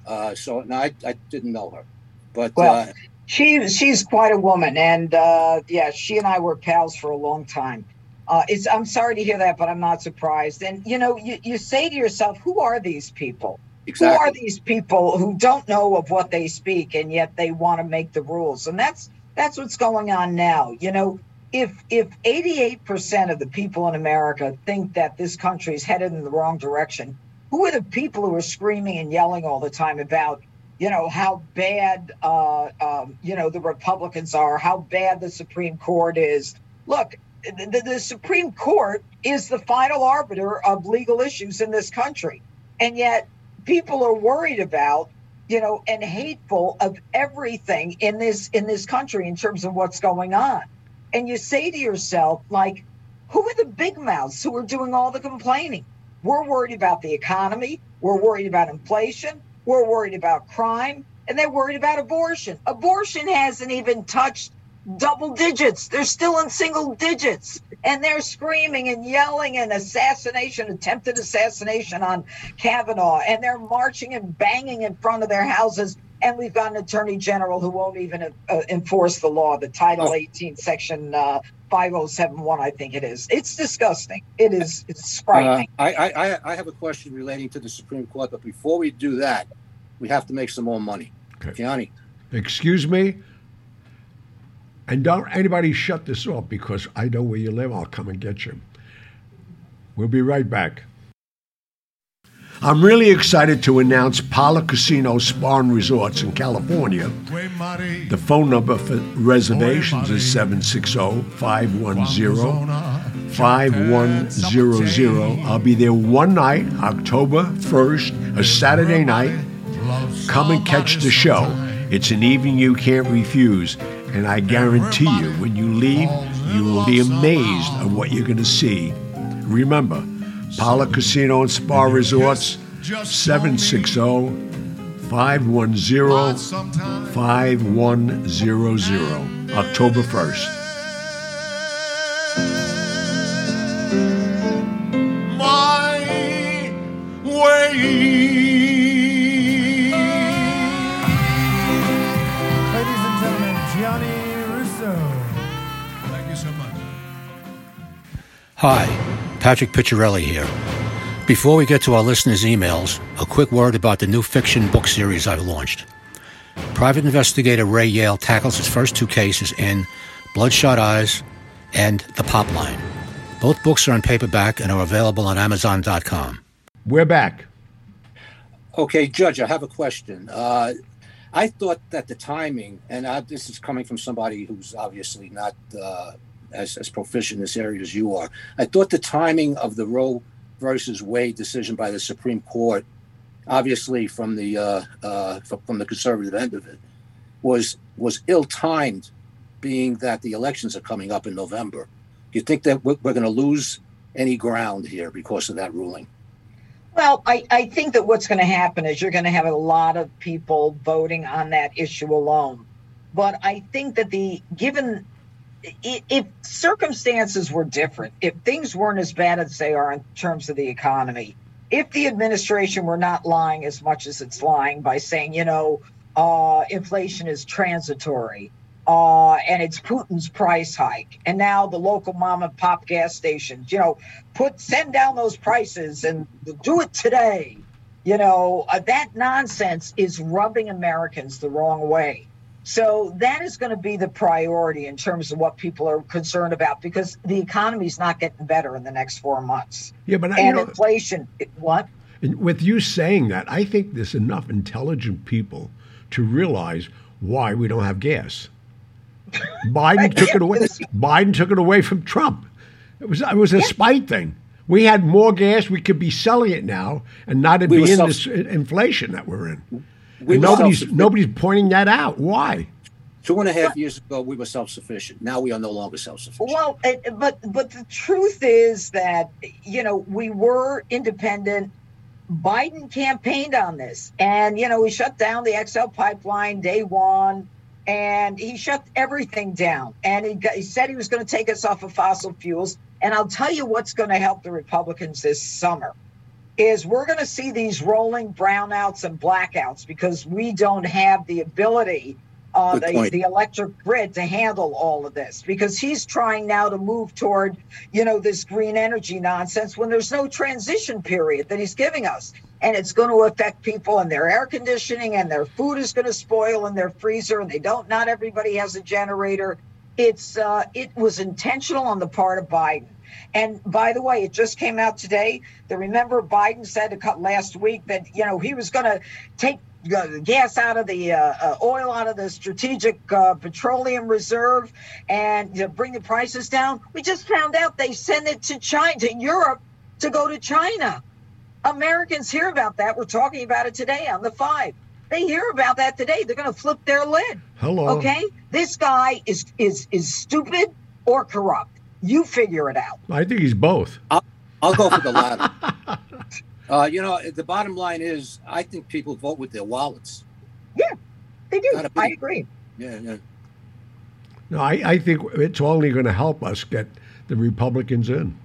Speaker 4: uh, so no, I, I didn't know her. But
Speaker 3: Well,
Speaker 4: uh,
Speaker 3: She she's quite a woman, and uh, yeah, she and I were pals for a long time. Uh, it's I'm sorry to hear that, but I'm not surprised. And you know, you, you say to yourself, who are these people? Who are these people who don't know of what they speak and yet they want to make the rules? And that's that's what's going on now. You know, if if 88% of the people in America think that this country is headed in the wrong direction, who are the people who are screaming and yelling all the time about, you know, how bad uh, um, you know the Republicans are, how bad the Supreme Court is? Look, the, the Supreme Court is the final arbiter of legal issues in this country, and yet people are worried about you know and hateful of everything in this in this country in terms of what's going on. And you say to yourself like who are the big mouths who are doing all the complaining? We're worried about the economy. We're worried about inflation. We're worried about crime. And they're worried about abortion. Abortion hasn't even touched double digits they're still in single digits and they're screaming and yelling and assassination attempted assassination on Kavanaugh, and they're marching and banging in front of their houses. And we've got an attorney general who won't even uh, enforce the law, the Title
Speaker 4: Oh.
Speaker 3: 18, Section uh, 5071, I think it is. It's disgusting. It is. It's
Speaker 4: Uh,
Speaker 3: frightening.
Speaker 4: I, I, I- I have a question relating to the Supreme Court, but before we do that, we have to make some more money.
Speaker 2: Okay.
Speaker 4: Gianni,
Speaker 2: Excuse me. And don't anybody shut this off because I know where you live. I'll come and get you. We'll be right back. I'm really excited to announce Pala Casino Spa and Resorts in California. The phone number for reservations is 760 510 5100. I'll be there one night, October 1st, a Saturday night. Come and catch the show. It's an evening you can't refuse, and I guarantee you, when you leave, you will be amazed at what you're going to see. Remember, Pala Casino and Spa Resorts, 760 510 5100, October 1st.
Speaker 1: my way.
Speaker 5: Hi, Patrick Picciarelli here. Before we get to our listeners' emails, a quick word about the new fiction book series I've launched. Private investigator Ray Yale tackles his first two cases in Bloodshot Eyes and The Pop Line. Both books are in paperback and are available on Amazon.com.
Speaker 2: We're back.
Speaker 4: okay, Judge, I have a question. Uh, I thought that the timing, and I, this is coming from somebody who's obviously not uh, as, as proficient in this area as you are. I thought the timing of the Roe versus Wade decision by the Supreme Court, obviously from the uh, uh, from, the conservative end of it, was was ill timed, being that the elections are coming up in November. Do you think that we're, we're going to lose any ground here because of that ruling?
Speaker 3: Well, I, I think that what's going to happen is you're going to have a lot of people voting on that issue alone. But I think that the given if circumstances were different, if things weren't as bad as they are in terms of the economy, if the administration were not lying as much as it's lying by saying, you know, uh, inflation is transitory, uh, and it's Putin's price hike, and now the local mom and pop gas stations, you know, put send down those prices and do it today. You know, uh, that nonsense is rubbing Americans the wrong way. So that is going to be the priority in terms of what people are concerned about because the economy is not getting better in the next four months.
Speaker 2: Yeah, but I- you know-
Speaker 3: inflation, what?
Speaker 2: With you saying that, I think there's enough intelligent people to realize why we don't have gas. Biden took it away. Biden took it away from Trump. It was it was a spite thing. We had more gas. We could be selling it now, and not
Speaker 4: We
Speaker 2: be in
Speaker 4: self-
Speaker 2: this inflation that we're in.
Speaker 4: We
Speaker 2: nobody's nobody's pointing that out. Why?
Speaker 4: Two and a half years ago, we were self-sufficient. Now we are no longer self-sufficient.
Speaker 3: Well, eh, but but the truth is that you know we were independent. Biden campaigned on this, and you know he shut down the XL pipeline day one, and he shut everything down. And he, got, he said he was going to take us off of fossil fuels. And I'll tell you what's going to help the Republicans this summer is we're going to see these rolling brownouts and blackouts because we don't have the ability uh, the, the electric grid to handle all of this because he's trying now to move toward you know this green energy nonsense when there's no transition period that he's giving us. And it's going to affect people and their air conditioning and their food is going to spoil in their freezer and they don't not everybody has a generator. It's uh, it was intentional on the part of biden and by the way, it just came out today that remember Biden said a cut last week that you know he was going to take the gas out of the uh, uh, oil out of the strategic uh, petroleum reserve and you know, bring the prices down. We just found out they sent it to China, to Europe, to go to China. Americans hear about that. We're talking about it today on the five. They hear about that today. They're going to flip their lid.
Speaker 2: Hello.
Speaker 3: Okay, this guy is is is stupid or corrupt. You figure it out.
Speaker 2: I think he's both.
Speaker 4: I'll go for the latter. uh, you know, the bottom line is, I think people vote with their wallets.
Speaker 3: Yeah, they do.
Speaker 4: Gotta.
Speaker 3: I agree.
Speaker 4: Yeah, yeah.
Speaker 2: No, I, I think it's only going to help us get the Republicans in.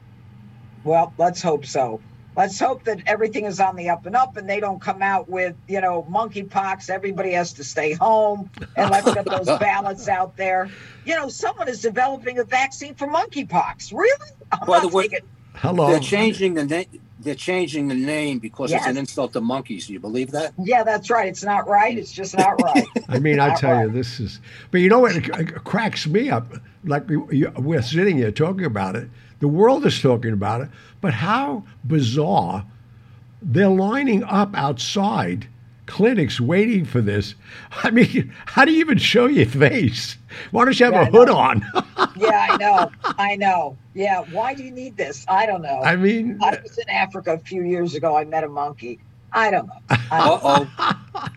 Speaker 3: Well, let's hope so. Let's hope that everything is on the up and up and they don't come out with, you know, monkeypox. Everybody has to stay home and let's get those ballots out there. You know, someone is developing a vaccine for monkeypox. Really? I'm
Speaker 4: By
Speaker 3: not
Speaker 4: the way-
Speaker 3: taking-
Speaker 2: Hello.
Speaker 4: They're changing the name. They're changing the name because it's an insult to monkeys. Do you believe that?
Speaker 3: yeah, that's right. It's not right. It's just not right.
Speaker 2: I mean, I
Speaker 3: Not
Speaker 2: tell you, this is. But you know what? It, it cracks me up. Like we're sitting here talking about it. The world is talking about it. But how bizarre! They're lining up outside clinics waiting for this. I mean, how do you even show your face? Why don't you have
Speaker 3: Yeah,
Speaker 2: a
Speaker 3: I
Speaker 2: hood on?
Speaker 3: yeah, I know. I know. Yeah. Why do you need this? I don't know.
Speaker 2: I mean,
Speaker 3: I was in Africa a few years ago. I met a monkey. I don't know.
Speaker 4: Uh oh.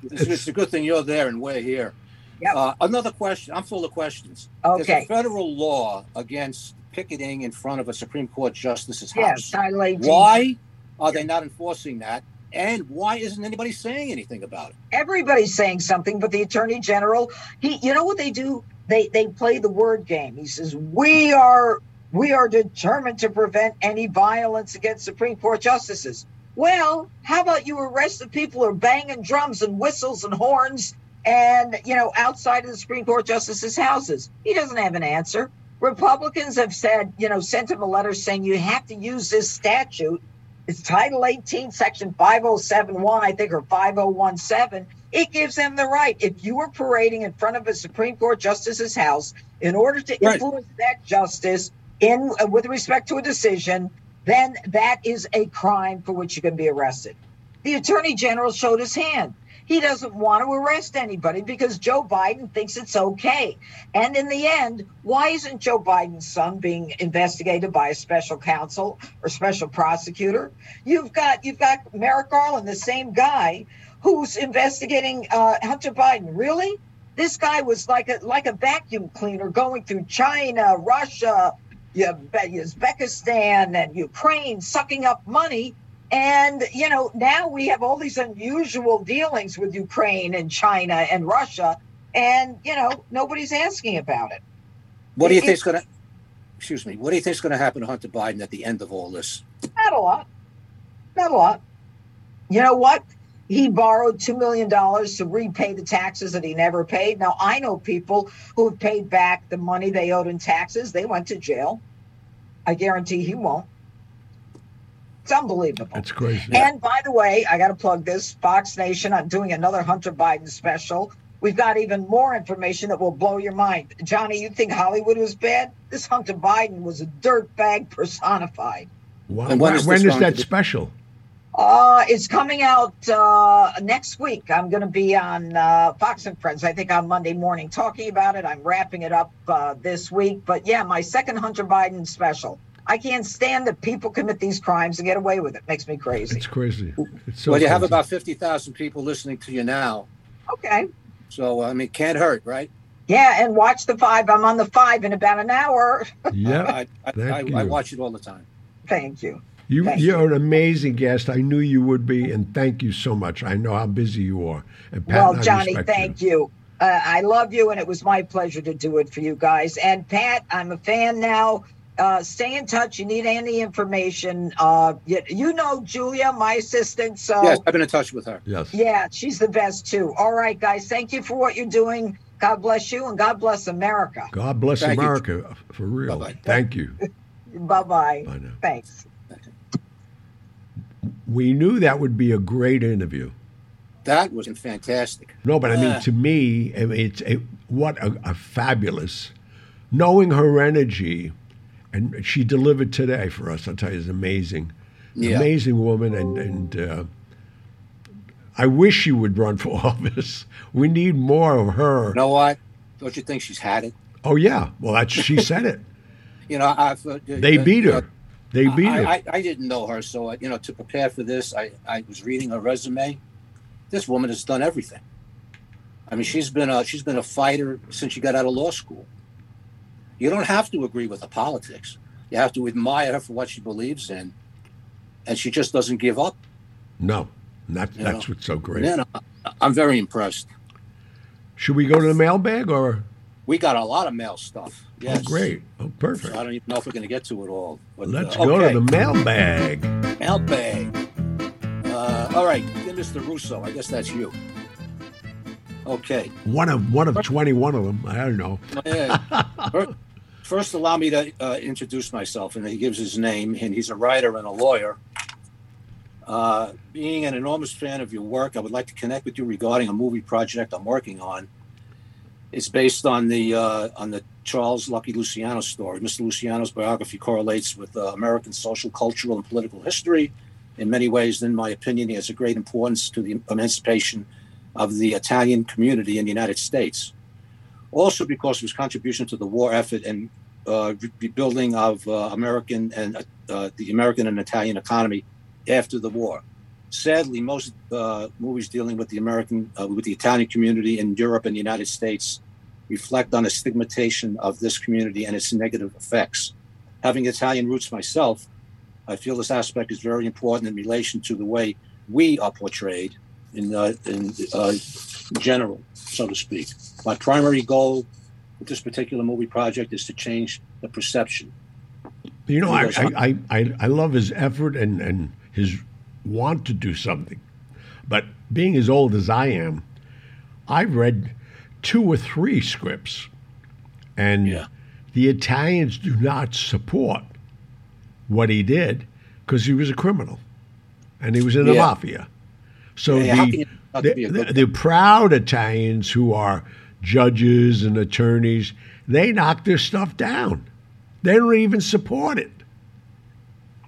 Speaker 4: it's, it's a good thing you're there and we're here.
Speaker 3: Yep.
Speaker 4: Uh, another question. I'm full of questions. There's
Speaker 3: Okay.
Speaker 4: a federal law against picketing in front of a Supreme Court justice's
Speaker 3: Yes,
Speaker 4: house.
Speaker 3: 18.
Speaker 4: Why are they not enforcing that? And why isn't anybody saying anything about it?
Speaker 3: everybody's saying something, but the attorney general, he, you know what they do? They they play the word game. He says, "We are we are determined to prevent any violence against Supreme Court justices." Well, how about you arrest the people who are banging drums and whistles and horns and you know outside of the Supreme Court justices' houses? He doesn't have an answer. Republicans have said, you know, sent him a letter saying you have to use this statute it's Title 18, Section 5071, I think, or 5017. It gives them the right. If you were parading in front of a Supreme Court justice's house in order to
Speaker 4: Right.
Speaker 3: influence that justice in uh, with respect to a decision, then that is a crime for which you can be arrested. The Attorney General showed his hand. He doesn't want to arrest anybody because Joe Biden thinks it's okay. And in the end, why isn't Joe Biden's son being investigated by a special counsel or special prosecutor? You've got you've got Merrick Garland, the same guy who's investigating uh, Hunter Biden. Really? This guy was like a like a vacuum cleaner going through China, Russia, Uzbekistan, and Ukraine, sucking up money. And you know now we have all these unusual dealings with Ukraine and China and Russia, and you know nobody's asking about it.
Speaker 4: What do you think's going to? Excuse me. What do you think's going to happen to Hunter Biden at the end of all this?
Speaker 3: Not a lot. Not a lot. You know what? He borrowed $2 million to repay the taxes that he never paid. Now, I know people who have paid back the money they owed in taxes. They went to jail. I guarantee he won't. It's unbelievable.
Speaker 2: It's crazy.
Speaker 3: And by the way, I got to plug this Fox Nation. I'm doing another Hunter Biden special. We've got even more information that will blow your mind. Johnny, you think Hollywood was bad? This Hunter Biden was a dirtbag personified.
Speaker 2: Wow.
Speaker 4: And when
Speaker 2: when
Speaker 4: is
Speaker 2: is,
Speaker 4: this going
Speaker 2: that special?
Speaker 3: Uh, it's coming out uh, next week. I'm going to be on uh, Fox and Friends, I think on Monday morning, talking about it. I'm wrapping it up uh, this week. But yeah, my second Hunter Biden special. I can't stand that people commit these crimes and get away with it. Makes me crazy.
Speaker 2: It's crazy. It's so
Speaker 4: well, you have about 50,000 people listening to you now.
Speaker 3: Okay.
Speaker 4: So, I mean, can't hurt, right?
Speaker 3: Yeah, and watch the five. I'm on the five in about an hour.
Speaker 2: Yeah.
Speaker 4: I, I,
Speaker 2: Thank
Speaker 4: I,
Speaker 2: you.
Speaker 4: I watch it all the time.
Speaker 3: Thank you.
Speaker 2: You,
Speaker 3: Thank
Speaker 2: you're an amazing guest. I knew you would be, and thank you so much. I know how busy you are. And Pat
Speaker 3: well,
Speaker 2: and I
Speaker 3: Johnny,
Speaker 2: respect
Speaker 3: thank you. Uh, I love you, and it was my pleasure to do it for you guys. And Pat, I'm a fan now. Uh, stay in touch. You need any information? Uh, you, you know Julia, my assistant. So
Speaker 4: Yes, I've been in touch with her.
Speaker 2: Yes.
Speaker 3: yeah, she's the best too. All right, guys. Thank you for what you're doing. God bless you, and God bless America.
Speaker 2: God bless
Speaker 4: Thank you.
Speaker 2: America for real.
Speaker 4: Bye-bye.
Speaker 2: Thank you.
Speaker 3: Bye bye.
Speaker 2: Bye now.
Speaker 3: Thanks.
Speaker 2: We knew that would be a great interview.
Speaker 4: That was fantastic.
Speaker 2: No, but I mean,
Speaker 4: Yeah.
Speaker 2: to me, I mean, it's a, what a, a fabulous, knowing her energy, and she delivered today for us. I'll tell you, it's amazing,
Speaker 4: Yeah.
Speaker 2: amazing woman, and and uh, I wish she would run for office. We need more of her.
Speaker 4: You know what? Don't you think she's had it?
Speaker 2: Oh yeah, well that's she said it.
Speaker 4: You know, I've, uh,
Speaker 2: They
Speaker 4: uh,
Speaker 2: beat her. They beat
Speaker 4: I,
Speaker 2: her.
Speaker 4: I, I didn't know her, so you know, to prepare for this, I, I was reading her resume. This woman has done everything. I mean, she's been a she's been a fighter since she got out of law school. You don't have to agree with her politics. You have to admire her for what she believes in, and she just doesn't give up.
Speaker 2: no, that,
Speaker 4: You
Speaker 2: that's
Speaker 4: know.
Speaker 2: what's so great.
Speaker 4: You know, I'm very impressed.
Speaker 2: Should we go to the mailbag or?
Speaker 4: We got a lot of mail stuff. Yes,
Speaker 2: Oh, great. Oh,
Speaker 4: So
Speaker 2: perfect.
Speaker 4: I don't even know if we're going to get to it all. But,
Speaker 2: Let's
Speaker 4: uh,
Speaker 2: go
Speaker 4: okay.
Speaker 2: to the mailbag.
Speaker 4: Mailbag. Uh, all right, Mr. Russo. I guess that's you. Okay.
Speaker 2: One of one of twenty one of them. I don't know.
Speaker 4: Yeah. Fir- First, allow me to uh, introduce myself, and he gives his name, and he's a writer and a lawyer. Uh, being an enormous fan of your work, I would like to connect with you regarding a movie project I'm working on. It's based on the uh, on the Charles Lucky Luciano story. Mr. Luciano's biography correlates with uh, American social, cultural, and political history. In many ways, in my opinion, he has a great importance to the emancipation of the Italian community in the United States also because of his contribution to the war effort and uh, rebuilding of uh, American and uh, the American and Italian economy after the war. Sadly, most uh, movies dealing with the American, uh, with the Italian community in Europe and the United States reflect on the stigmatization of this community and its negative effects. Having Italian roots myself, I feel this aspect is very important in relation to the way we are portrayed in, uh, in uh, general, so to speak. My primary goal with this particular movie project is to change the perception.
Speaker 2: You know, I, I, I, I, love his effort and, and his want to do something. But being as old as I am, I've read two or three scripts, and
Speaker 4: Yeah.
Speaker 2: the Italians do not support what he did because he was a criminal and he was in the
Speaker 4: Yeah.
Speaker 2: mafia. So
Speaker 4: Yeah,
Speaker 2: the, the, the, the proud Italians who are judges and attorneys, they knock their stuff down. They don't even support it.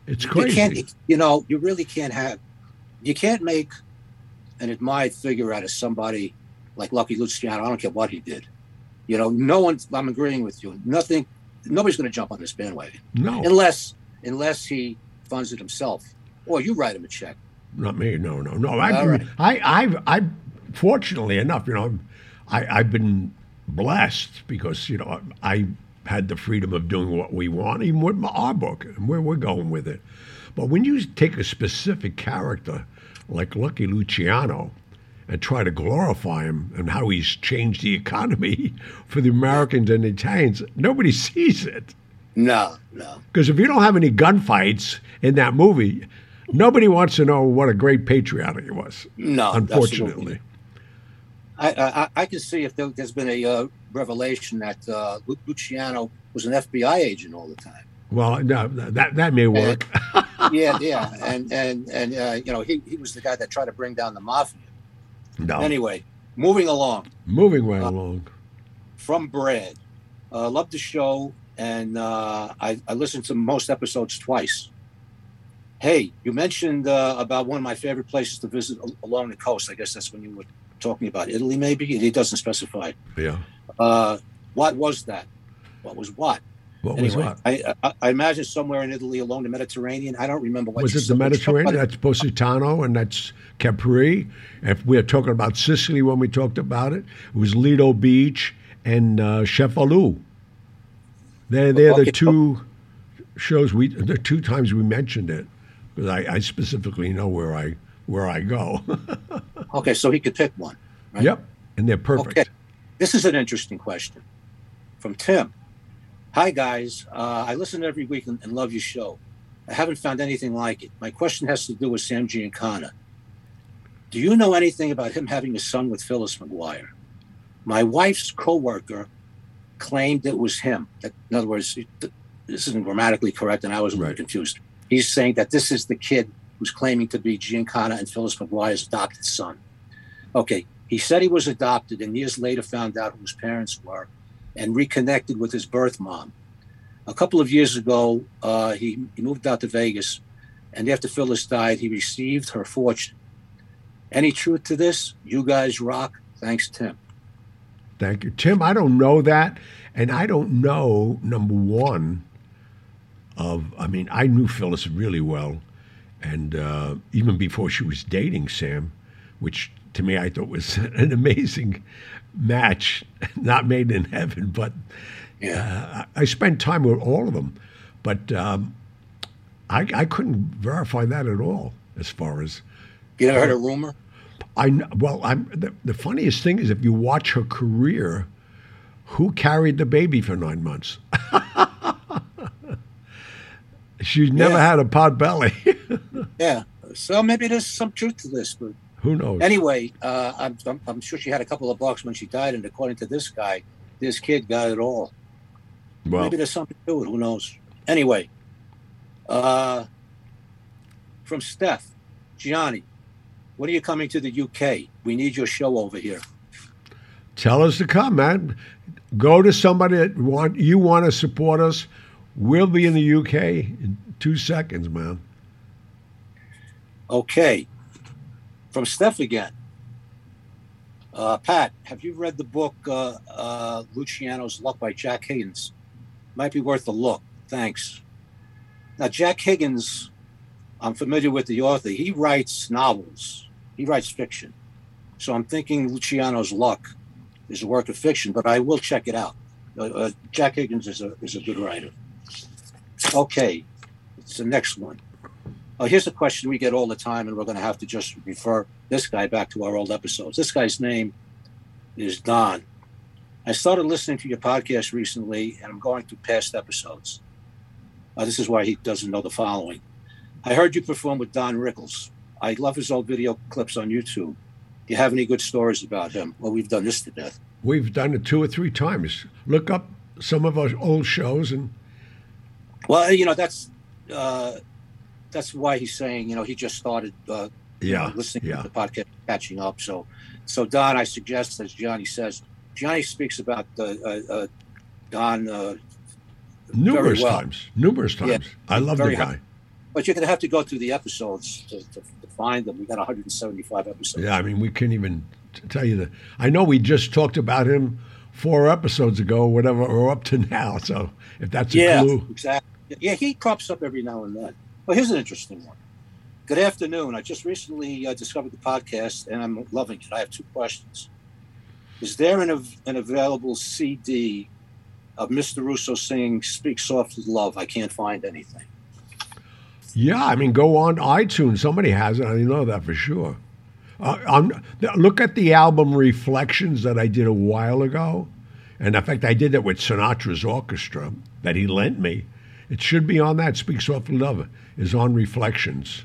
Speaker 2: It's
Speaker 4: You
Speaker 2: crazy.
Speaker 4: can't, you know, you really can't have, you can't make an admired figure out of somebody like Lucky Luciano. I don't care what he did. You know, no one. I'm agreeing with you. Nothing. Nobody's going to jump on this bandwagon
Speaker 2: no,
Speaker 4: unless unless he funds it himself, or you write him a check.
Speaker 2: Not me. No, no, no. I,
Speaker 4: right.
Speaker 2: I, I've, I, fortunately enough, you know, I, I've been blessed because you know I had the freedom of doing what we want, even with my, our book and where we're going with it. But when you take a specific character like Lucky Luciano and try to glorify him and how he's changed the economy for the Americans and the Italians, nobody sees it.
Speaker 4: No, no.
Speaker 2: Because if you don't have any gunfights in that movie, nobody wants to know what a great patriot he was.
Speaker 4: No,
Speaker 2: unfortunately.
Speaker 4: I, I I can see if there, there's been a uh, revelation that uh, Lu- Luciano was an FBI agent all the time.
Speaker 2: Well, no, that that may work.
Speaker 4: yeah, yeah, and and and uh, you know he he was the guy that tried to bring down the mafia.
Speaker 2: No.
Speaker 4: Anyway, moving along
Speaker 2: Moving right
Speaker 4: Uh,
Speaker 2: along.
Speaker 4: from Brad. Uh, love the show, and uh, I, I listened to most episodes twice. Hey, you mentioned uh, about one of my favorite places to visit al- along the coast. I guess that's when you were talking about Italy, maybe. He doesn't specify.
Speaker 2: Yeah.
Speaker 4: Uh, what was that? What was what?
Speaker 2: What was
Speaker 4: Anyway,
Speaker 2: that?
Speaker 4: I, I, I imagine somewhere in Italy along the Mediterranean. I don't remember what
Speaker 2: Was it the Mediterranean? That's Positano and that's Capri. If we're talking about Sicily when we talked about it, it was Lido Beach and uh, Cefalù. They're, they're the two shows we, the two times we mentioned it, because I, I specifically know where I where I go.
Speaker 4: Okay, so he could pick one. Right?
Speaker 2: Yep, and they're perfect.
Speaker 4: Okay. This is an interesting question from Tim. Hi, guys. Uh, I listen every week and, and love your show. I haven't found anything like it. My question has to do with Sam Giancana. Do you know anything about him having a son with Phyllis McGuire? My wife's coworker claimed it was him. That, in other words, this isn't grammatically correct, and I was a little
Speaker 2: Right.
Speaker 4: confused. He's saying that this is the kid who's claiming to be Giancana and Phyllis McGuire's adopted son. Okay, he said he was adopted and years later found out who his parents were and reconnected with his birth mom. A couple of years ago, uh, he, he moved out to Vegas, and after Phyllis died, he received her fortune. Any truth to this? You guys rock. Thanks, Tim.
Speaker 2: Thank you, Tim. I don't know that, and I don't know number one. Of I mean, I knew Phyllis really well, and uh, even before she was dating Sam, which to me I thought was an amazing match, not made in heaven, but
Speaker 4: Yeah.
Speaker 2: I I spent time with all of them, but um, I, I couldn't verify that at all. As far as
Speaker 4: You never heard a rumor?
Speaker 2: I well, I'm the, the funniest thing is if you watch her career, who carried the baby for nine months? She's never
Speaker 4: Yeah.
Speaker 2: had a pot belly.
Speaker 4: Yeah. So maybe there's some truth to this, but
Speaker 2: who knows?
Speaker 4: anyway, uh, I'm, I'm, I'm sure she had a couple of bucks when she died, and according to this guy, this kid got it all.
Speaker 2: well,
Speaker 4: Maybe there's something to it. Who knows? Anyway, uh, from Steph, Gianni, when are you coming to the UK? We need your show over here.
Speaker 2: tell us to come, man. Go to somebody that want you want to support us. We'll be in the UK in two seconds, man.
Speaker 4: Okay. From Steph again. Uh, Pat, have you read the book uh, uh, Luciano's Luck by Jack Higgins? Might be worth a look. Thanks. Now, Jack Higgins, I'm familiar with the author. He writes novels, he writes fiction. So I'm thinking Luciano's Luck is a work of fiction, but I will check it out. Uh, uh, Jack Higgins is a, is a good writer. Okay, it's the next one. Oh, here's a question we get all the time, and we're going to have to just refer this guy back to our old episodes. This guy's name is Don. I started listening to your podcast recently, and I'm going through past episodes. Uh, this is why he doesn't know the following. I heard you perform with Don Rickles. I love his old video clips on YouTube. Do you have any good stories about him? Well, we've done this to death.
Speaker 2: We've done it two or three times. Look up some of our old shows and
Speaker 4: Well, you know that's uh, that's why he's saying you know he just started uh, you know,
Speaker 2: yeah,
Speaker 4: listening
Speaker 2: yeah.
Speaker 4: to the podcast, catching up. So, so Don, I suggest, as Johnny says, Johnny speaks about uh, uh, uh, Don, uh,
Speaker 2: Numerous
Speaker 4: well.
Speaker 2: times, numerous
Speaker 4: Yeah,
Speaker 2: times. I love the
Speaker 4: high-
Speaker 2: guy.
Speaker 4: but you're going to have to go through the episodes to, to, to find them. We got 175 episodes.
Speaker 2: Yeah, I mean, we couldn't even tell you that. I know we just talked about him four episodes ago, or whatever, or up to now. So if that's a
Speaker 4: Yeah,
Speaker 2: clue,
Speaker 4: exactly. Yeah, he crops up every now and then. Well, here's an interesting one. Good afternoon. I just recently uh, discovered the podcast and I'm loving it. I have two questions. Is there an, an available CD of Mr. Russo singing Speak Softly Love? I can't find anything.
Speaker 2: yeah, I mean, go on iTunes. Somebody has it. I know that for sure. Uh, look at the album Reflections that I did a while ago, and in fact, I did that with Sinatra's orchestra that he lent me. It should be on that. Speak Softly Love is on Reflections.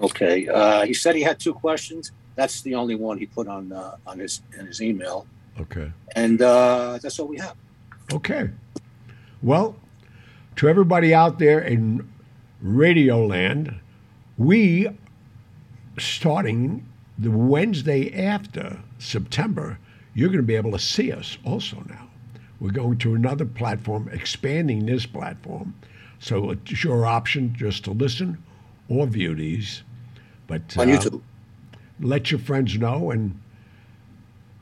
Speaker 4: Okay. Uh, he said he had two questions. That's the only one he put on uh, on his in his email,
Speaker 2: Okay.
Speaker 4: and uh, that's all we have.
Speaker 2: Okay. Well, to everybody out there in Radioland. We, starting the Wednesday after September, you're going to be able to see us also now. We're going to another platform, expanding this platform. So it's your option just to listen or view these. But
Speaker 4: on
Speaker 2: uh,
Speaker 4: YouTube.
Speaker 2: let your friends know, and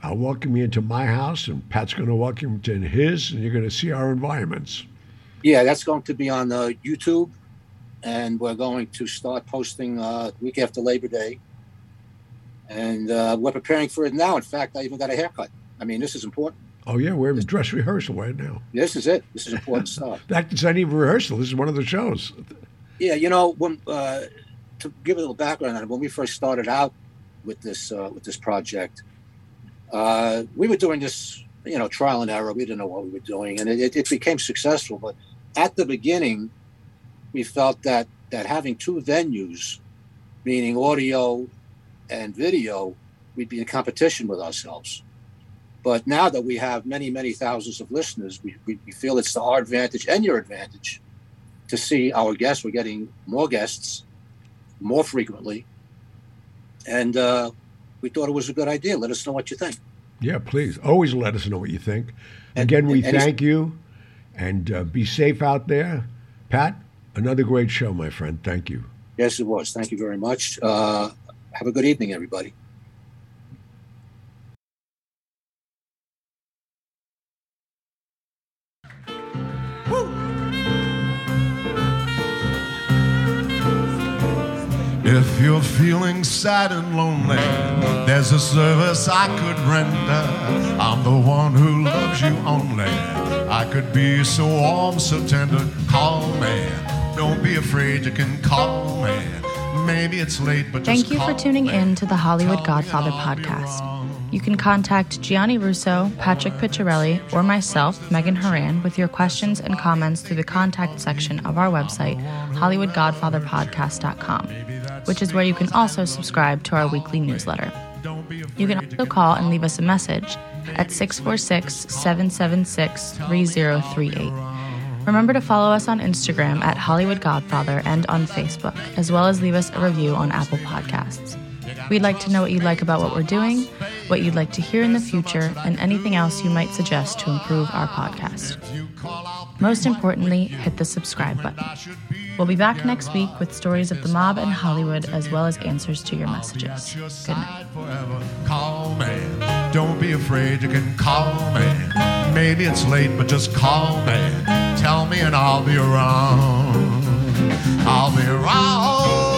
Speaker 2: I'll welcome you into my house, and Pat's going to welcome you into his, and you're going to see our environments.
Speaker 4: Yeah, that's going to be on uh, YouTube, and we're going to start posting uh, week after Labor Day. And uh, we're preparing for it now. In fact, I even got a haircut. I mean, this is important.
Speaker 2: Oh yeah, we're in dress rehearsal right now.
Speaker 4: This is it. This is important stuff.
Speaker 2: That's not even rehearsal. This is one of the shows.
Speaker 4: Yeah, you know, when uh, to give a little background on it, when we first started out with this uh, with this project, uh, we were doing this, you know, trial and error. We didn't know what we were doing, and it, it became successful. But at the beginning, we felt that that having two venues, meaning audio and video, we'd be in competition with ourselves. But now that we have many, many thousands of listeners, we, we, we feel it's to our advantage and your advantage to see our guests. We're getting more guests more frequently. And uh, we thought it was a good idea. Let us know what you think.
Speaker 2: Yeah, please. Always let us know what you think. Again, we thank you, and uh, be safe out there. Pat, another great show, my friend. Thank you.
Speaker 4: Yes, it was. Thank you very much. Uh, have a good evening, everybody.
Speaker 1: If you're feeling sad and lonely, there's a service I could render. I'm the one who loves you only. I could be so warm, so tender. Call me. Don't be afraid, you can call me. Maybe it's late, but
Speaker 6: Thank you for tuning
Speaker 1: me.
Speaker 6: in to the Hollywood
Speaker 1: Tell
Speaker 6: Godfather
Speaker 1: and I'll be
Speaker 6: podcast. You can contact Gianni Russo, Patrick Picciarelli, or myself, Megan Horan, with your questions and comments through the contact section of our website, HollywoodGodfatherPodcast.com, which is where you can also subscribe to our weekly newsletter. You can also call and leave us a message at 646 776 3038. Remember to follow us on Instagram at Hollywood Godfather and on Facebook, as well as leave us a review on Apple Podcasts. We'd like to know what you'd like about what we're doing, what you'd like to hear in the future, and anything else you might suggest to improve our podcast. Most importantly, hit the subscribe button. We'll be back next week with stories of the mob and Hollywood, as well as answers to your messages. Good night.
Speaker 1: Don't be afraid, you can call me. Maybe it's late, but just call me. Tell me and I'll be around. I'll be around.